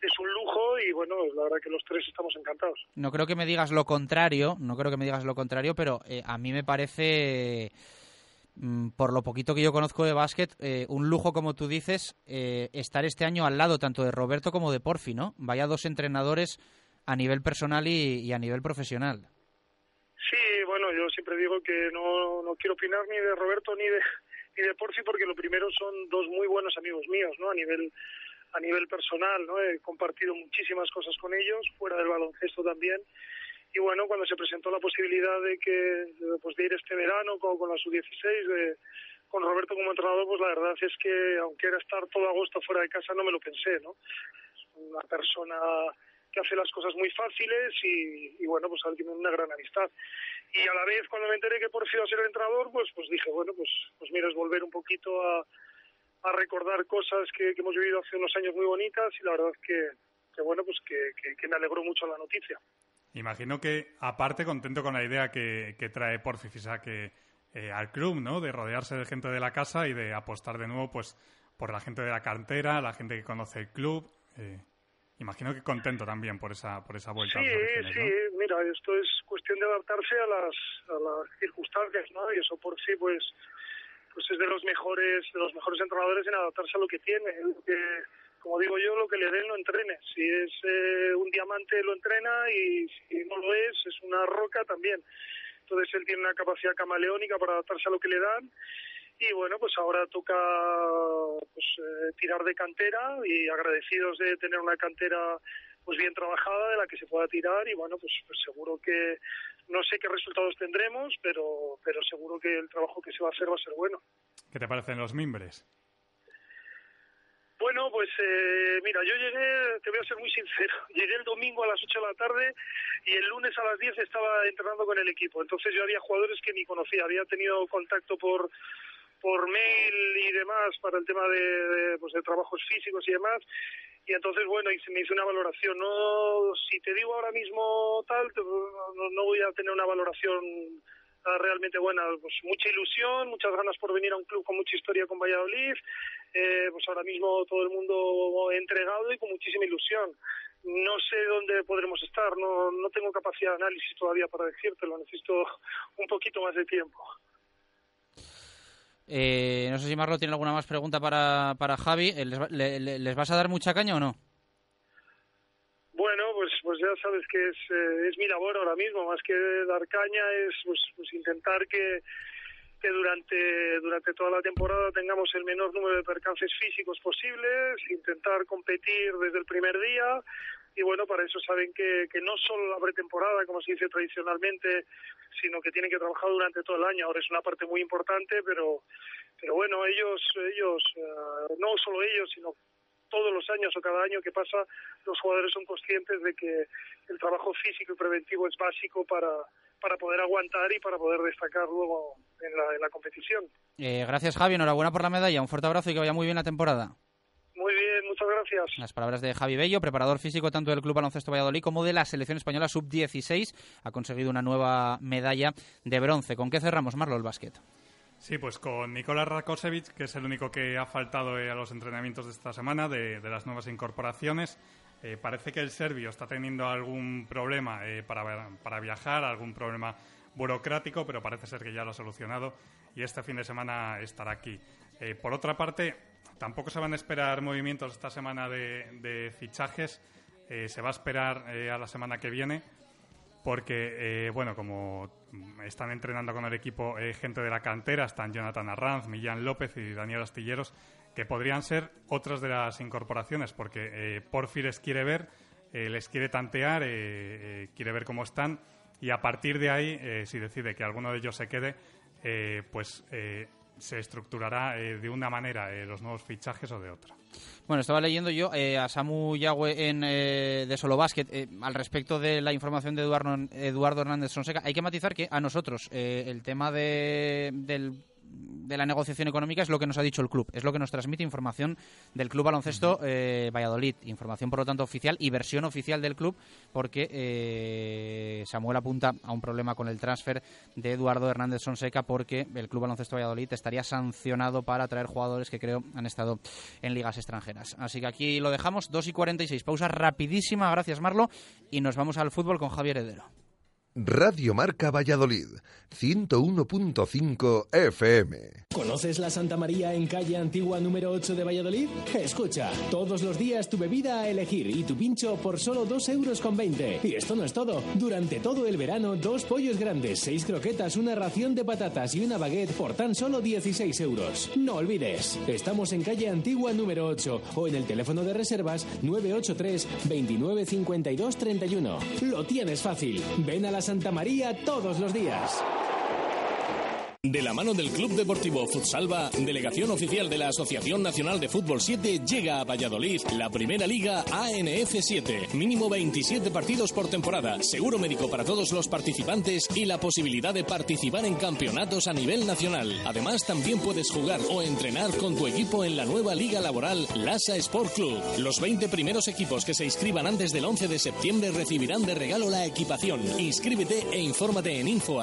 es un lujo y bueno la verdad que los tres estamos encantados no creo que me digas lo contrario no creo que me digas lo contrario pero eh, a mí me parece mm, por lo poquito que yo conozco de básquet, eh, un lujo, como tú dices, estar este año al lado tanto de Roberto como de Porfi, ¿no? Vaya dos entrenadores a nivel personal y, a nivel profesional. Bueno, yo siempre digo que no, no quiero opinar ni de Roberto ni de ni de Porfi porque lo primero son dos muy buenos amigos míos, ¿no? A nivel a nivel personal, ¿no? He compartido muchísimas cosas con ellos, fuera del baloncesto también. Y bueno, cuando se presentó la posibilidad de que pues de ir este verano con, con la sub-16 con Roberto como entrenador, pues la verdad es que aunque era estar todo agosto fuera de casa no me lo pensé, ¿no? Una persona hace las cosas muy fáciles y, bueno, pues tiene una gran amistad. Y a la vez, cuando me enteré que por fin iba a ser el entrenador, pues, pues dije, bueno, pues, pues mira, es volver un poquito a, a recordar cosas que, hemos vivido hace unos años muy bonitas y la verdad que, que bueno, pues que, me alegró mucho la noticia. Imagino que, aparte, contento con la idea que, trae Porfi que eh, al club, ¿no? De rodearse de gente de la casa y de apostar de nuevo, pues, por la gente de la cantera, la gente que conoce el club. Eh, Imagino que contento también por esa por esa vuelta. Sí, sí, mira, esto es cuestión de adaptarse a las, a las circunstancias, ¿no? Y eso por sí, pues pues es de los mejores de los mejores entrenadores en adaptarse a lo que tiene. que, como digo yo, lo que le den lo entrene. Si es eh, un diamante lo entrena y si no lo es, es una roca también. Entonces él tiene una capacidad camaleónica para adaptarse a lo que le dan y bueno, pues ahora toca pues, eh, tirar de cantera y agradecidos de tener una cantera pues bien trabajada de la que se pueda tirar y bueno, pues, pues seguro que no sé qué resultados tendremos, pero, pero seguro que el trabajo que se va a hacer va a ser bueno. ¿Qué te parecen los mimbres? Bueno, pues eh, mira, yo llegué, te voy a ser muy sincero, llegué el domingo a las 8 de la tarde y el lunes a las 10 estaba entrenando con el equipo. Entonces yo había jugadores que ni conocía, había tenido contacto por por mail y demás para el tema de, pues, de trabajos físicos y demás. Y entonces, bueno, se me hizo una valoración. No, si te digo ahora mismo tal, no, voy a tener una valoración ah, realmente buena. Pues mucha ilusión, muchas ganas por venir a un club con mucha historia con Valladolid. Eh, pues ahora mismo todo el mundo entregado y con muchísima ilusión. No sé dónde podremos estar, no, no tengo capacidad de análisis todavía para decírtelo, necesito un poquito más de tiempo. Eh, no sé si Marlo tiene alguna más pregunta para, para Javi. Eh, ¿Les, vas a dar mucha caña o no? Bueno, pues, pues ya sabes que es, eh, es mi labor ahora mismo, más que dar caña es pues, pues intentar que, que durante, durante toda la temporada tengamos el menor número de percances físicos posibles, intentar competir desde el primer día, y bueno, para eso saben que, que no solo la pretemporada, como se dice tradicionalmente, sino que tienen que trabajar durante todo el año. Ahora es una parte muy importante, pero, pero bueno, ellos, ellos, eh, no solo ellos, sino todos los años o cada año que pasa, los jugadores son conscientes de que el trabajo físico y preventivo es básico para, para poder aguantar y para poder destacar luego en la, en la competición. Eh, gracias, Javi. Enhorabuena por la medalla. Un fuerte abrazo y que vaya muy bien la temporada. Muy bien, muchas gracias. Las palabras de Javi Bello, preparador físico tanto del Club Baloncesto Valladolid como de la selección española sub-16. Ha conseguido una nueva medalla de bronce. ¿Con qué cerramos, Marlo, el básquet? Sí, pues con Nicolás Rakosevic, que es el único que ha faltado eh, a los entrenamientos de esta semana, de, las nuevas incorporaciones. Eh, parece que el serbio está teniendo algún problema eh, para, para viajar, algún problema burocrático, pero parece ser que ya lo ha solucionado y este fin de semana estará aquí. por otra parte, Tampoco se van a esperar movimientos esta semana de, fichajes. Eh, se va a esperar eh, a la semana que viene porque, eh, bueno, como están entrenando con el equipo gente de la cantera, están Jonathan Arranz, Millán López y Daniel Astilleros, que podrían ser otras de las incorporaciones, porque Porfi les quiere ver, les quiere tantear, quiere ver cómo están, y a partir de ahí, si decide que alguno de ellos se quede, pues se estructurará eh, de una manera eh, los nuevos fichajes o de otra. Bueno, estaba leyendo yo eh, a Samu Yagüe en, de Solo Basket al respecto de la información de Eduardo, Eduardo Hernández Sonseca. Hay que matizar que a nosotros el tema de, del de la negociación económica es lo que nos ha dicho el club, es lo que nos transmite información del Club Baloncesto eh, Valladolid, información por lo tanto oficial y versión oficial del club, porque eh, Samuel apunta a un problema con el transfer de Eduardo Hernández Sonseca, porque el Club Baloncesto Valladolid estaría sancionado para traer jugadores que creo han estado en ligas extranjeras. Así que aquí lo dejamos, 2 y 46, pausa rapidísima, gracias Marlo, y nos vamos al fútbol con Javier Heredero. Radio Marca Valladolid, 101.5 FM. ¿Conoces la Santa María en calle Antigua número 8 de Valladolid? Escucha, todos los días tu bebida a elegir y tu pincho por solo 2 euros con 20. Y esto no es todo. Durante todo el verano, dos pollos grandes, seis croquetas, una ración de patatas y una baguette por tan solo 16 euros. No olvides, estamos en calle Antigua número 8 o en el teléfono de reservas 983 29 31. Lo tienes fácil. Ven a la Santa María todos los días. De la mano del Club Deportivo Futsalva, delegación oficial de la Asociación Nacional de Fútbol 7, llega a Valladolid la primera liga ANF 7. Mínimo 27 partidos por temporada, seguro médico para todos los participantes y la posibilidad de participar en campeonatos a nivel nacional. Además, también puedes jugar o entrenar con tu equipo en la nueva liga laboral Lasa Sport Club. Los 20 primeros equipos que se inscriban antes del 11 de septiembre recibirán de regalo la equipación. Inscríbete e infórmate en info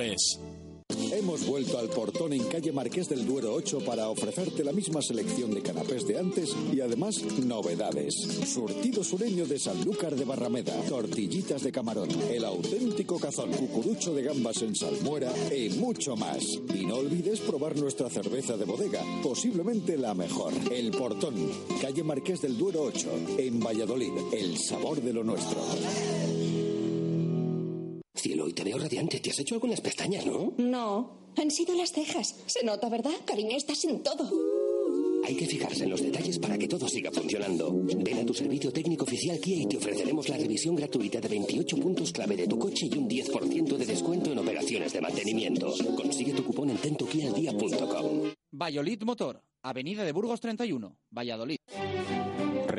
Hemos vuelto al portón en calle Marqués del Duero 8 para ofrecerte la misma selección de canapés de antes y además novedades. Surtido sureño de Sanlúcar de Barrameda, tortillitas de camarón, el auténtico cazón, cucurucho de gambas en salmuera y mucho más. Y no olvides probar nuestra cerveza de bodega, posiblemente la mejor. El portón, calle Marqués del Duero 8, en Valladolid, el sabor de lo nuestro. Cielo, hoy te veo radiante. ¿Te has hecho algo en las pestañas, no? No, han sido las cejas. Se nota, ¿verdad? Cariño, estás en todo. Hay que fijarse en los detalles para que todo siga funcionando. Ven a tu servicio técnico oficial Kia y te ofreceremos la revisión gratuita de 28 puntos clave de tu coche y un 10% de descuento en operaciones de mantenimiento. Consigue tu cupón en tentokialdia.com. Valladolid Motor, Avenida de Burgos 31, Valladolid.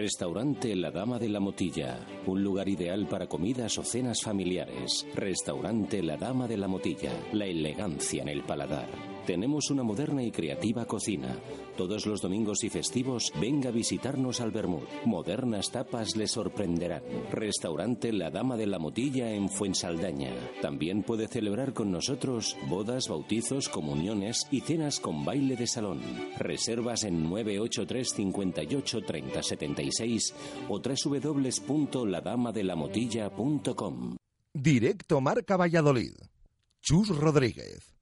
Restaurante La Dama de la Motilla, un lugar ideal para comidas o cenas familiares. Restaurante La Dama de la Motilla, la elegancia en el paladar. Tenemos una moderna y creativa cocina. Todos los domingos y festivos venga a visitarnos al Bermud. Modernas tapas le sorprenderán. Restaurante La Dama de la Motilla en Fuensaldaña. También puede celebrar con nosotros bodas, bautizos, comuniones y cenas con baile de salón. Reservas en 983 58 30 76 o www.ladamadelamotilla.com. Directo Marca Valladolid. Chus Rodríguez.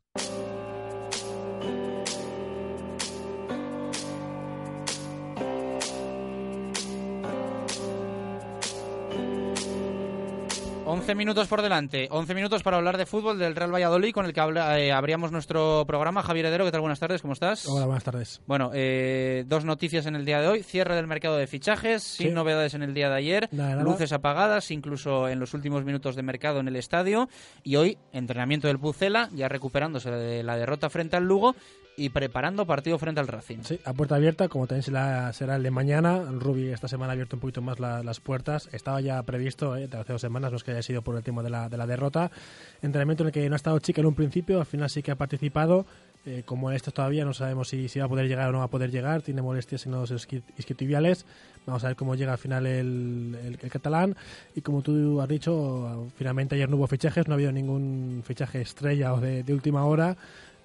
11 minutos por delante, 11 minutos para hablar de fútbol del Real Valladolid, con el que eh, abríamos nuestro programa. Javier Heredero, ¿qué tal? Buenas tardes, ¿cómo estás? Hola, buenas tardes. Bueno, eh, dos noticias en el día de hoy. Cierre del mercado de fichajes, sin novedades en el día de ayer. Luces apagadas, incluso en los últimos minutos de mercado en el estadio. Y hoy, entrenamiento del Pucela, ya recuperándose de la derrota frente al Lugo y preparando partido frente al Racing. Sí, a puerta abierta, como también será, será el de mañana. Rubi esta semana ha abierto un poquito más las puertas. Estaba ya previsto eh, hace dos semanas, no es que haya sido por el tema de la, de la derrota. Entrenamiento en el que no ha estado chica en un principio, al final sí que ha participado. Eh, como esto todavía no sabemos si, si va a poder llegar o no va a poder llegar, tiene molestias en los isquiotibiales. Vamos a ver cómo llega al final el, el, catalán. Y como tú has dicho, finalmente ayer no hubo fichajes, no ha habido ningún fichaje estrella o de, de última hora.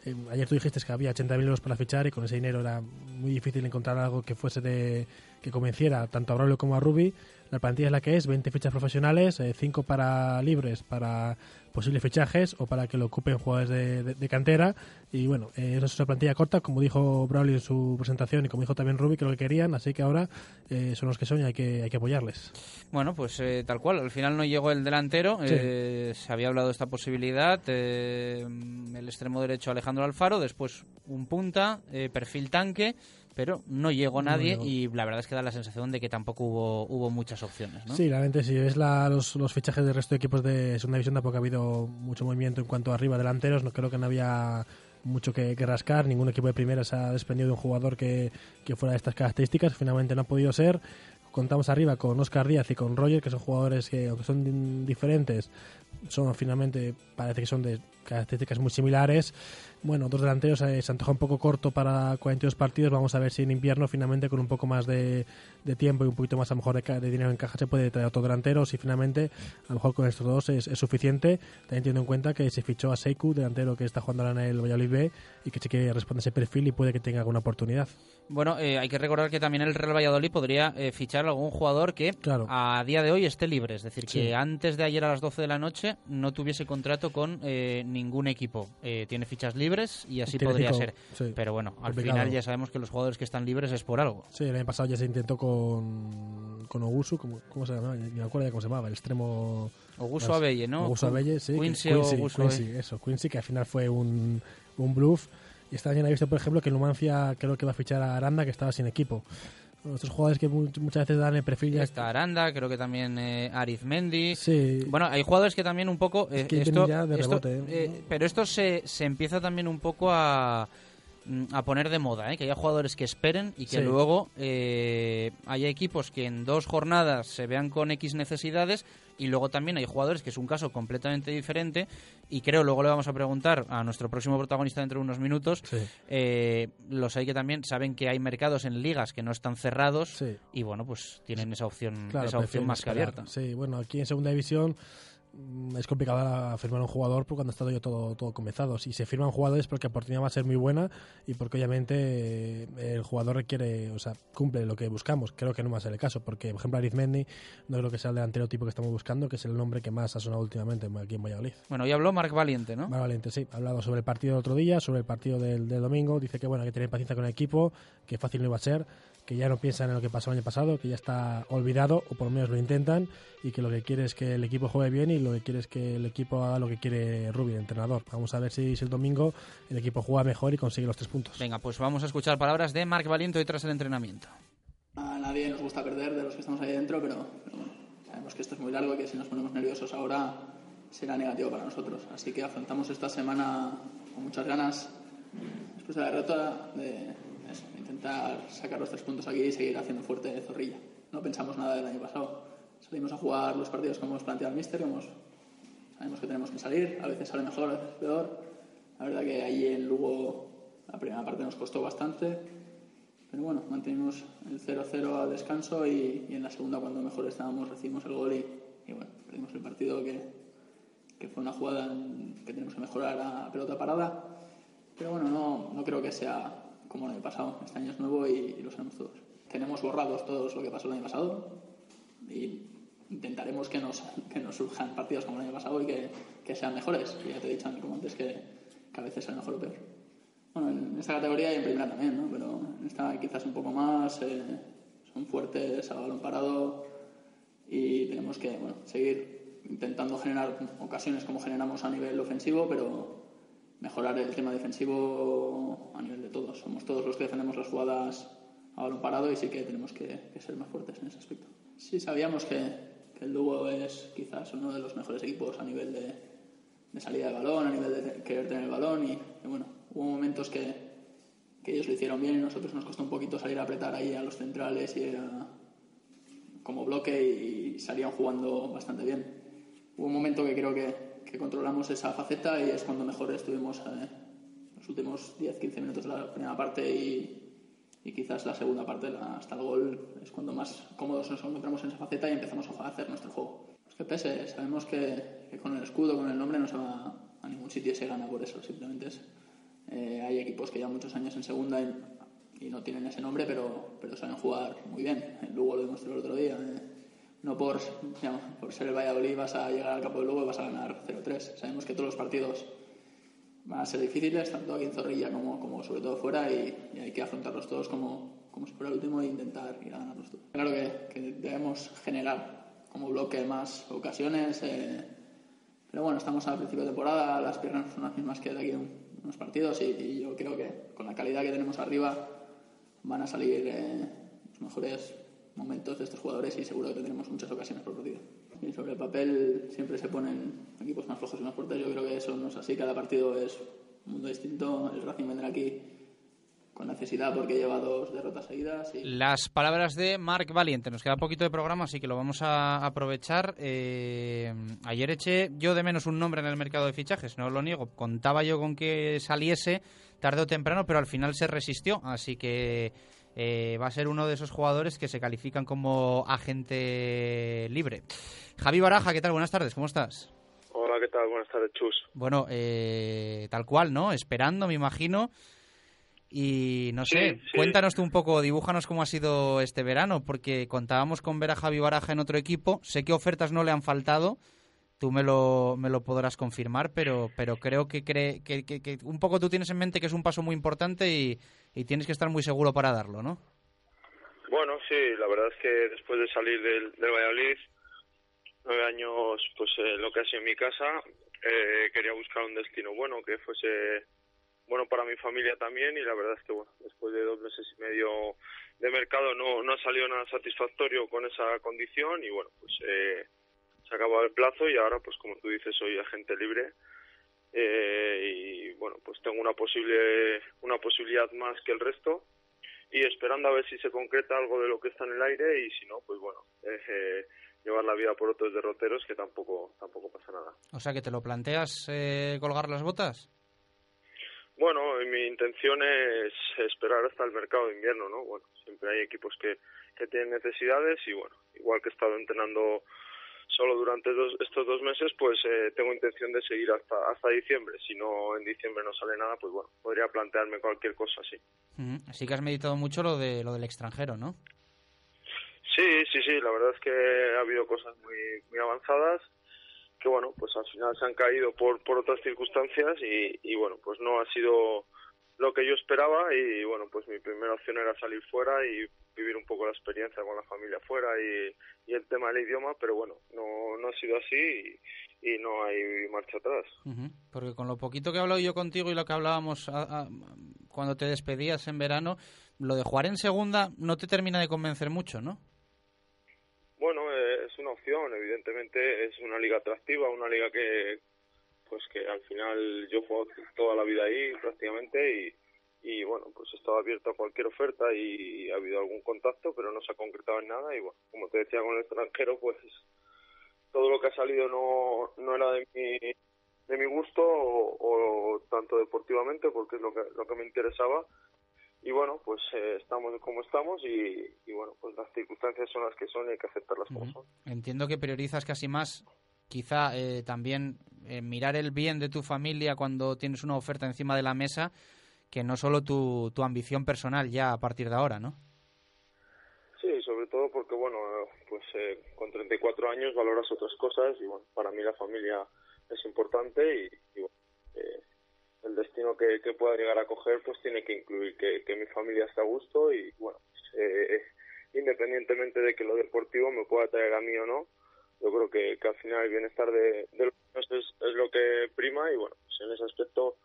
Eh, ayer tú dijiste que había 80.000 euros para fichar y con ese dinero era muy difícil encontrar algo que fuese de que convenciera tanto a Braulio como a Ruby. La plantilla es la que es, 20 fichas profesionales, 5 eh, para libres, para posibles fichajes o para que lo ocupen jugadores de, cantera. Y bueno, eh, es una plantilla corta, como dijo Braulio en su presentación y como dijo también Ruby, que lo que querían, así que ahora eh, son los que son y hay que, hay que apoyarles. Bueno, pues eh, tal cual, al final no llegó el delantero, se había hablado de esta posibilidad, el extremo derecho Alejandro Alfaro, después un punta, perfil tanque pero no llegó nadie y la verdad es que da la sensación de que tampoco hubo, hubo muchas opciones. ¿no? Sí, realmente si ves la, los, los, fichajes del resto de equipos de segunda división tampoco ha habido mucho movimiento en cuanto a arriba delanteros, no creo que no había mucho que, rascar, ningún equipo de primera se ha desprendido de un jugador que, que fuera de estas características, finalmente no ha podido ser contamos arriba con Oscar Díaz y con Roger, que son jugadores que, aunque son diferentes, son finalmente, parece que son de características muy similares. Bueno, dos delanteros eh, se antoja un poco corto para 42 partidos. Vamos a ver si en invierno, finalmente, con un poco más de, tiempo y un poquito más, a lo mejor, de, dinero en caja, se puede traer otro delantero. Si finalmente, a lo mejor con estos dos es, suficiente. También teniendo en cuenta que se fichó a Seiku, delantero que está jugando ahora en el Valladolid B y que sí que responde ese perfil y puede que tenga alguna oportunidad. Bueno, eh, hay que recordar que también el Real Valladolid podría eh, fichar a algún jugador que a día de hoy esté libre. Es decir, que antes de ayer a las 12 de la noche no tuviese contrato con ningún equipo. tiene fichas libres y así podría ser. Pero bueno, al final ya sabemos que los jugadores que están libres es por algo. Sí, el año pasado ya se intentó con, con Ogusu, ¿cómo, ¿cómo se llamaba? Ni me acuerdo cómo se llamaba, el extremo... Ogusu Abelle, ¿no? Ogusu Abelle, sí. Quincy, Quincy, eso, Quincy, que al final fue un, un bluff. Y esta mañana he visto, por ejemplo, que Numancia creo que va a fichar a Aranda, que estaba sin equipo. Estos jugadores que muchas veces dan el perfil ya. Está Aranda, creo que también eh, Arizmendi. Sí. Bueno, hay jugadores que también un poco. Eh, esto, ¿eh? Eh, pero esto se, se empieza también un poco a a poner de moda, ¿eh? que haya jugadores que esperen y que luego eh, haya equipos que en dos jornadas se vean con X necesidades y luego también hay jugadores que es un caso completamente diferente y creo, luego le vamos a preguntar a nuestro próximo protagonista dentro de unos minutos, eh, los hay que también saben que hay mercados en ligas que no están cerrados y bueno, pues tienen esa opción, esa opción más que abierta. Sí, bueno, aquí en segunda división Mm, es complicado firmar un jugador porque cuando está todo todo, todo comenzado. Si se firman jugadores porque la oportunidad va a ser muy buena y porque obviamente eh, el jugador requiere, o sea, cumple lo que buscamos. Creo que no va a ser el caso porque, por ejemplo, Arizmendi no creo que sea el delantero tipo que estamos buscando, que es el nombre que más ha sonado últimamente aquí en Valladolid. Bueno, y habló Marc Valiente, ¿no? Marc Valiente, sí. Ha hablado sobre el partido del otro día, sobre el partido del, del domingo. Dice que, bueno, hay que tener paciencia con el equipo, que fácil no iba a ser que ya no piensan en lo que pasó el año pasado, que ya está olvidado, o por lo menos lo intentan, y que lo que quiere es que el equipo juegue bien y lo que quiere es que el equipo haga lo que quiere Rubio, el entrenador. Vamos a ver si, el domingo el equipo juega mejor y consigue los tres puntos. Venga, pues vamos a escuchar palabras de Marc Valiente hoy tras el entrenamiento. A nadie nos gusta perder de los que estamos ahí dentro, pero, sabemos que esto es muy largo y que si nos ponemos nerviosos ahora será negativo para nosotros. Así que afrontamos esta semana con muchas ganas, después de la derrota, de intentar sacar los tres puntos aquí y seguir haciendo fuerte Zorrilla. No pensamos nada del año pasado. Salimos a jugar los partidos como hemos planteado el Mister, sabemos que tenemos que salir, a veces sale mejor, a veces peor. La verdad que ahí en Lugo la primera parte nos costó bastante, pero bueno, mantenimos el 0-0 al descanso y, en la segunda cuando mejor estábamos recibimos el gol y, bueno, perdimos el partido que, que fue una jugada que tenemos que mejorar a pelota parada. Pero bueno, no, no creo que sea como el año pasado. Este año es nuevo y, lo sabemos todos. Tenemos borrados todos lo que pasó el año pasado y intentaremos que nos, que nos surjan partidos como el año pasado y que, que sean mejores. ya te he dicho como antes que, que a veces es mejor o peor. Bueno, en esta categoría y en primera también, ¿no? pero en esta quizás un poco más. Eh, son fuertes a balón parado y tenemos que bueno, seguir intentando generar ocasiones como generamos a nivel ofensivo, pero mejorar el tema defensivo a nivel de todos. Somos todos los que defendemos las jugadas a balón parado y sí que tenemos que, ser más fuertes en ese aspecto. Sí sabíamos que, el Lugo es quizás uno de los mejores equipos a nivel de, salida de balón, a nivel de querer tener el balón y, bueno, hubo momentos que, que ellos lo hicieron bien y nosotros nos costó un poquito salir a apretar ahí a los centrales y como bloque y salían jugando bastante bien. Hubo un momento que creo que, que controlamos esa faceta y es cuando mejor estuvimos eh, los últimos 10-15 minutos de la primera parte y, y quizás la segunda parte hasta el gol es cuando más cómodos nos encontramos en esa faceta y empezamos a hacer nuestro juego. Es que pese, sabemos que, que, con el escudo, con el nombre no se va a ningún sitio y se gana por eso, simplemente es, eh, hay equipos que llevan muchos años en segunda y, y, no tienen ese nombre, pero, pero saben jugar muy bien. El Lugo lo demostró el otro día. Eh, no por, por ser el Valladolid vas a llegar al campo de Lugo y vas a ganar 0-3. Sabemos que todos los partidos van a ser difíciles, tanto aquí en Zorrilla como, como sobre todo fuera, y, hay que afrontarlos todos como, como si fuera el último e intentar ir a ganarlos todos. Claro que, que debemos generar como bloque más ocasiones, eh, pero bueno, estamos al principio de temporada, las piernas son las mismas que de aquí a unos partidos, y, y yo creo que con la calidad que tenemos arriba van a salir eh, los mejores momentos de estos jugadores y seguro que tendremos muchas ocasiones por partido. Y sobre el papel siempre se ponen equipos más flojos y más fuertes. Yo creo que eso no es así. Cada partido es un mundo distinto. El Racing vendrá aquí con necesidad porque lleva dos derrotas seguidas. Y... Las palabras de Marc Valiente. Nos queda poquito de programa, así que lo vamos a aprovechar. Eh, ayer eché yo de menos un nombre en el mercado de fichajes, no lo niego. Contaba yo con que saliese tarde o temprano, pero al final se resistió. Así que eh, va a ser uno de esos jugadores que se califican como agente libre. Javi Baraja, ¿qué tal? Buenas tardes, ¿cómo estás? Hola, ¿qué tal? Buenas tardes, Chus. Bueno, eh, tal cual, ¿no? Esperando, me imagino. Y no sé, Sí, sí. cuéntanos tú un poco, dibújanos cómo ha sido este verano, porque contábamos con ver a Javi Baraja en otro equipo. Sé que ofertas no le han faltado, tú me lo, me lo podrás confirmar, pero, pero creo que, cree, que, que- que un poco tú tienes en mente que es un paso muy importante y, y tienes que estar muy seguro para darlo, ¿no? Bueno, sí, la verdad es que después de salir del, del Valladolid, nueve años, pues eh, lo que ha sido en mi casa, eh, quería buscar un destino bueno, que fuese bueno para mi familia también y la verdad es que bueno, después de dos meses y medio de mercado no, no ha salido nada satisfactorio con esa condición y bueno, pues eh, se acabado el plazo y ahora pues como tú dices soy agente libre eh, y bueno pues tengo una posible una posibilidad más que el resto y esperando a ver si se concreta algo de lo que está en el aire y si no pues bueno eh, llevar la vida por otros derroteros que tampoco tampoco pasa nada O sea, que te lo planteas eh, colgar las botas. Bueno, mi intención es esperar hasta el mercado de invierno, ¿no? Bueno, siempre hay equipos que, que tienen necesidades y bueno, igual que he estado entrenando solo durante dos- estos dos meses, pues eh, tengo intención de seguir hasta hasta diciembre. Si no en diciembre no sale nada, pues bueno, podría plantearme cualquier cosa así. Así que has meditado mucho lo de lo del extranjero, ¿no? Sí, sí, sí, la verdad es que ha habido cosas muy, muy avanzadas que, bueno, pues al final se han caído por, por otras circunstancias y, y, bueno, pues no ha sido lo que yo esperaba y, bueno, pues mi primera opción era salir fuera y vivir un poco la experiencia con la familia fuera y, y el tema del idioma, pero bueno, no, no ha sido así y, y no hay marcha atrás. Porque con lo poquito que he hablado yo contigo y lo que hablábamos a- a- cuando te despedías en verano, lo de jugar en segunda no te termina de convencer mucho, ¿no? Bueno, eh, es una opción, evidentemente es una liga atractiva, una liga que pues que al final yo he jugado toda la vida ahí prácticamente y, y bueno, pues he estado abierto a cualquier oferta y ha habido algún contacto, pero no se ha concretado en nada y bueno, como te decía con el extranjero, pues todo lo que ha salido no, no era de mi, de mi gusto o, o tanto deportivamente porque es lo que, lo que me interesaba y bueno, pues eh, estamos como estamos y, y bueno, pues las circunstancias son las que son y hay que aceptarlas como son. Entiendo que priorizas casi más, quizá eh, también eh, mirar el bien de tu familia cuando tienes una oferta encima de la mesa, que no solo tu, tu ambición personal ya a partir de ahora, ¿no? Sí, sobre todo porque, bueno, pues eh, con 34 años valoras otras cosas y, bueno, para mí la familia es importante y, y, bueno, eh, el destino que, que pueda llegar a coger pues tiene que incluir que, que mi familia esté a gusto y, bueno, pues, eh, independientemente de que lo deportivo me pueda traer a mí o no, yo creo que, que al final el bienestar de, los niños es, lo que prima y, bueno, pues en ese aspecto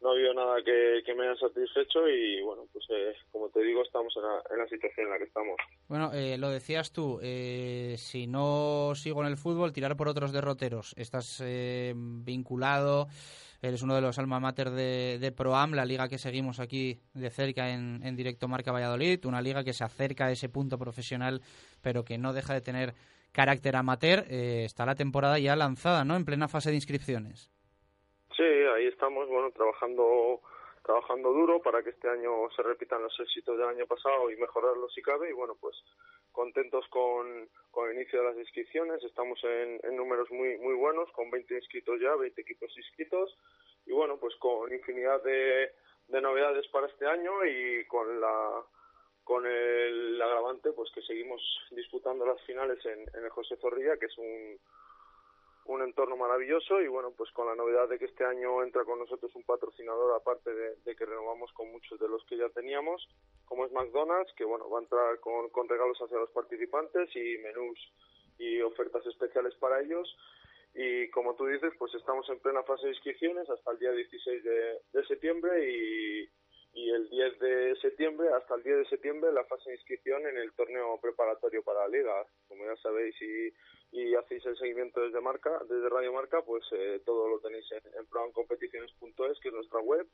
no ha habido nada que, que me haya satisfecho y bueno, pues eh, como te digo, estamos en la, en la situación en la que estamos. Bueno, eh, lo decías tú, eh, si no sigo en el fútbol, tirar por otros derroteros. Estás eh, vinculado, eres uno de los alma mater de, de Proam, la liga que seguimos aquí de cerca en, en directo Marca Valladolid, una liga que se acerca a ese punto profesional, pero que no deja de tener carácter amateur. Eh, está la temporada ya lanzada, ¿no? En plena fase de inscripciones. Sí, ahí estamos, bueno, trabajando trabajando duro para que este año se repitan los éxitos del año pasado y mejorarlos si cabe y bueno, pues contentos con, con el inicio de las inscripciones, estamos en, en números muy muy buenos, con 20 inscritos ya, 20 equipos inscritos y bueno, pues con infinidad de, de novedades para este año y con la con el agravante pues que seguimos disputando las finales en, en el José Zorrilla, que es un un entorno maravilloso y bueno, pues con la novedad de que este año entra con nosotros un patrocinador aparte de, de, que renovamos con muchos de los que ya teníamos, como es McDonald's, que bueno, va a entrar con, con regalos hacia los participantes y menús y ofertas especiales para ellos. Y como tú dices, pues estamos en plena fase de inscripciones hasta el día 16 de, de septiembre y, y el 10 de septiembre, hasta el 10 de septiembre, la fase de inscripción en el torneo preparatorio para la liga. Como ya sabéis y, y hacéis el seguimiento desde marca, desde Radio Marca, pues eh, todo lo tenéis en, en programcompeticiones.es, que es nuestra web,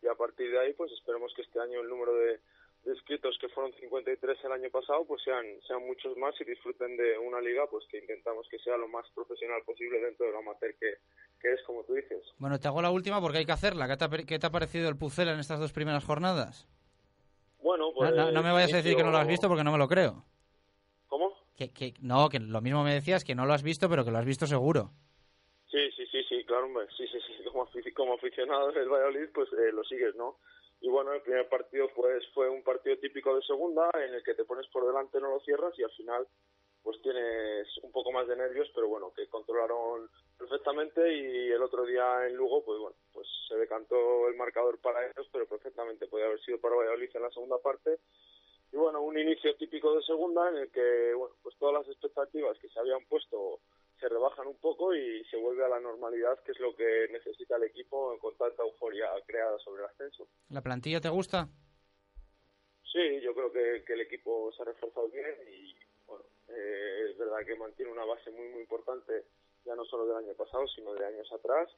y a partir de ahí, pues esperemos que este año el número de, de inscritos que fueron 53 el año pasado, pues sean, sean muchos más y disfruten de una liga, pues que intentamos que sea lo más profesional posible dentro de lo amateur que, que es, como tú dices. Bueno, te hago la última porque hay que hacerla. ¿Qué te ha, qué te ha parecido el Pucela en estas dos primeras jornadas? Bueno, pues... No, no, no me vayas a decir que no lo has visto porque no me lo creo. ¿Cómo? Que, que, no, que lo mismo me decías que no lo has visto, pero que lo has visto seguro. Sí, sí, sí, sí, claro, hombre. Sí, sí, sí. Como, como aficionado del Valladolid, pues eh, lo sigues, ¿no? Y bueno, el primer partido pues fue un partido típico de segunda en el que te pones por delante, no lo cierras y al final pues tienes un poco más de nervios, pero bueno, que controlaron perfectamente y el otro día en Lugo, pues bueno, pues se decantó el marcador para ellos, pero perfectamente podía haber sido para Valladolid en la segunda parte. Y bueno, un inicio típico de segunda en el que, bueno, pues todas las expectativas que se habían puesto se rebajan un poco y se vuelve a la normalidad, que es lo que necesita el equipo con tanta euforia creada sobre el ascenso. ¿La plantilla te gusta? Sí, yo creo que, que el equipo se ha reforzado bien y bueno, eh, es verdad que mantiene una base muy muy importante ya no solo del año pasado, sino de años atrás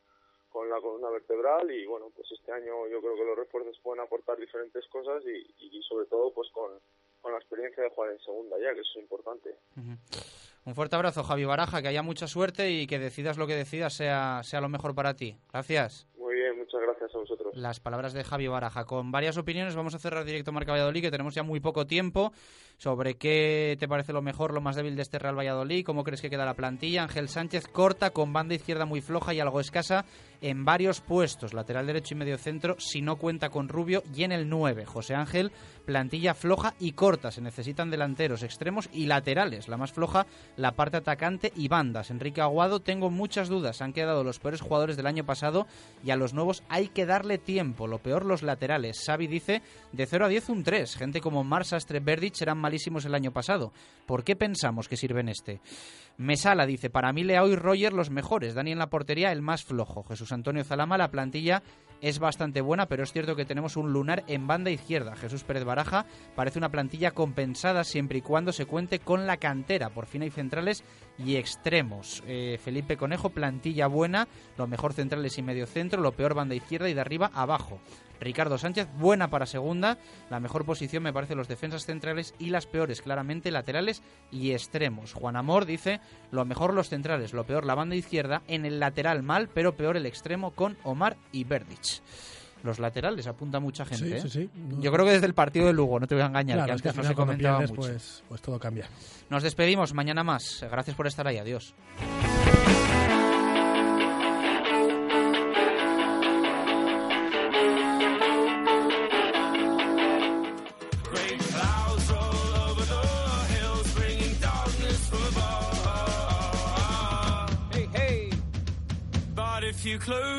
con la columna vertebral y bueno, pues este año yo creo que los refuerzos pueden aportar diferentes cosas y, y sobre todo pues con, con la experiencia de jugar en segunda ya, que eso es importante. Uh -huh. Un fuerte abrazo, Javi Baraja, que haya mucha suerte y que decidas lo que decidas sea, sea lo mejor para ti. Gracias. Muy bien, muchas gracias a vosotros. Las palabras de Javi Baraja. Con varias opiniones vamos a cerrar directo Marca Valladolid, que tenemos ya muy poco tiempo, sobre qué te parece lo mejor, lo más débil de este Real Valladolid, cómo crees que queda la plantilla. Ángel Sánchez corta, con banda izquierda muy floja y algo escasa en varios puestos, lateral derecho y medio centro, si no cuenta con Rubio, y en el 9, José Ángel, plantilla floja y corta, se necesitan delanteros, extremos y laterales, la más floja, la parte atacante y bandas. Enrique Aguado, tengo muchas dudas, han quedado los peores jugadores del año pasado y a los nuevos hay que darle tiempo, lo peor los laterales. Xavi dice, de 0 a 10 un 3, gente como Marsa, Verdic eran malísimos el año pasado, ¿por qué pensamos que sirven este? Mesala dice, para mí Leao y Roger los mejores, Dani en la portería el más flojo, Jesús Antonio Zalama, la plantilla es bastante buena, pero es cierto que tenemos un lunar en banda izquierda. Jesús Pérez Baraja parece una plantilla compensada siempre y cuando se cuente con la cantera. Por fin hay centrales y extremos. Eh, Felipe Conejo, plantilla buena, lo mejor centrales y medio centro, lo peor banda izquierda y de arriba abajo. Ricardo Sánchez, buena para segunda. La mejor posición me parece los defensas centrales y las peores, claramente, laterales y extremos. Juan Amor dice, lo mejor los centrales, lo peor la banda izquierda, en el lateral mal, pero peor el extremo con Omar y Verdic. Los laterales apunta mucha gente. Sí, ¿eh? sí, sí. No, Yo creo que desde el partido de Lugo, no te voy a engañar, claro, que es que antes no se comentaba pierdes, mucho. Pues, pues todo cambia. Nos despedimos, mañana más. Gracias por estar ahí, adiós.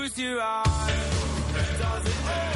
lose you on.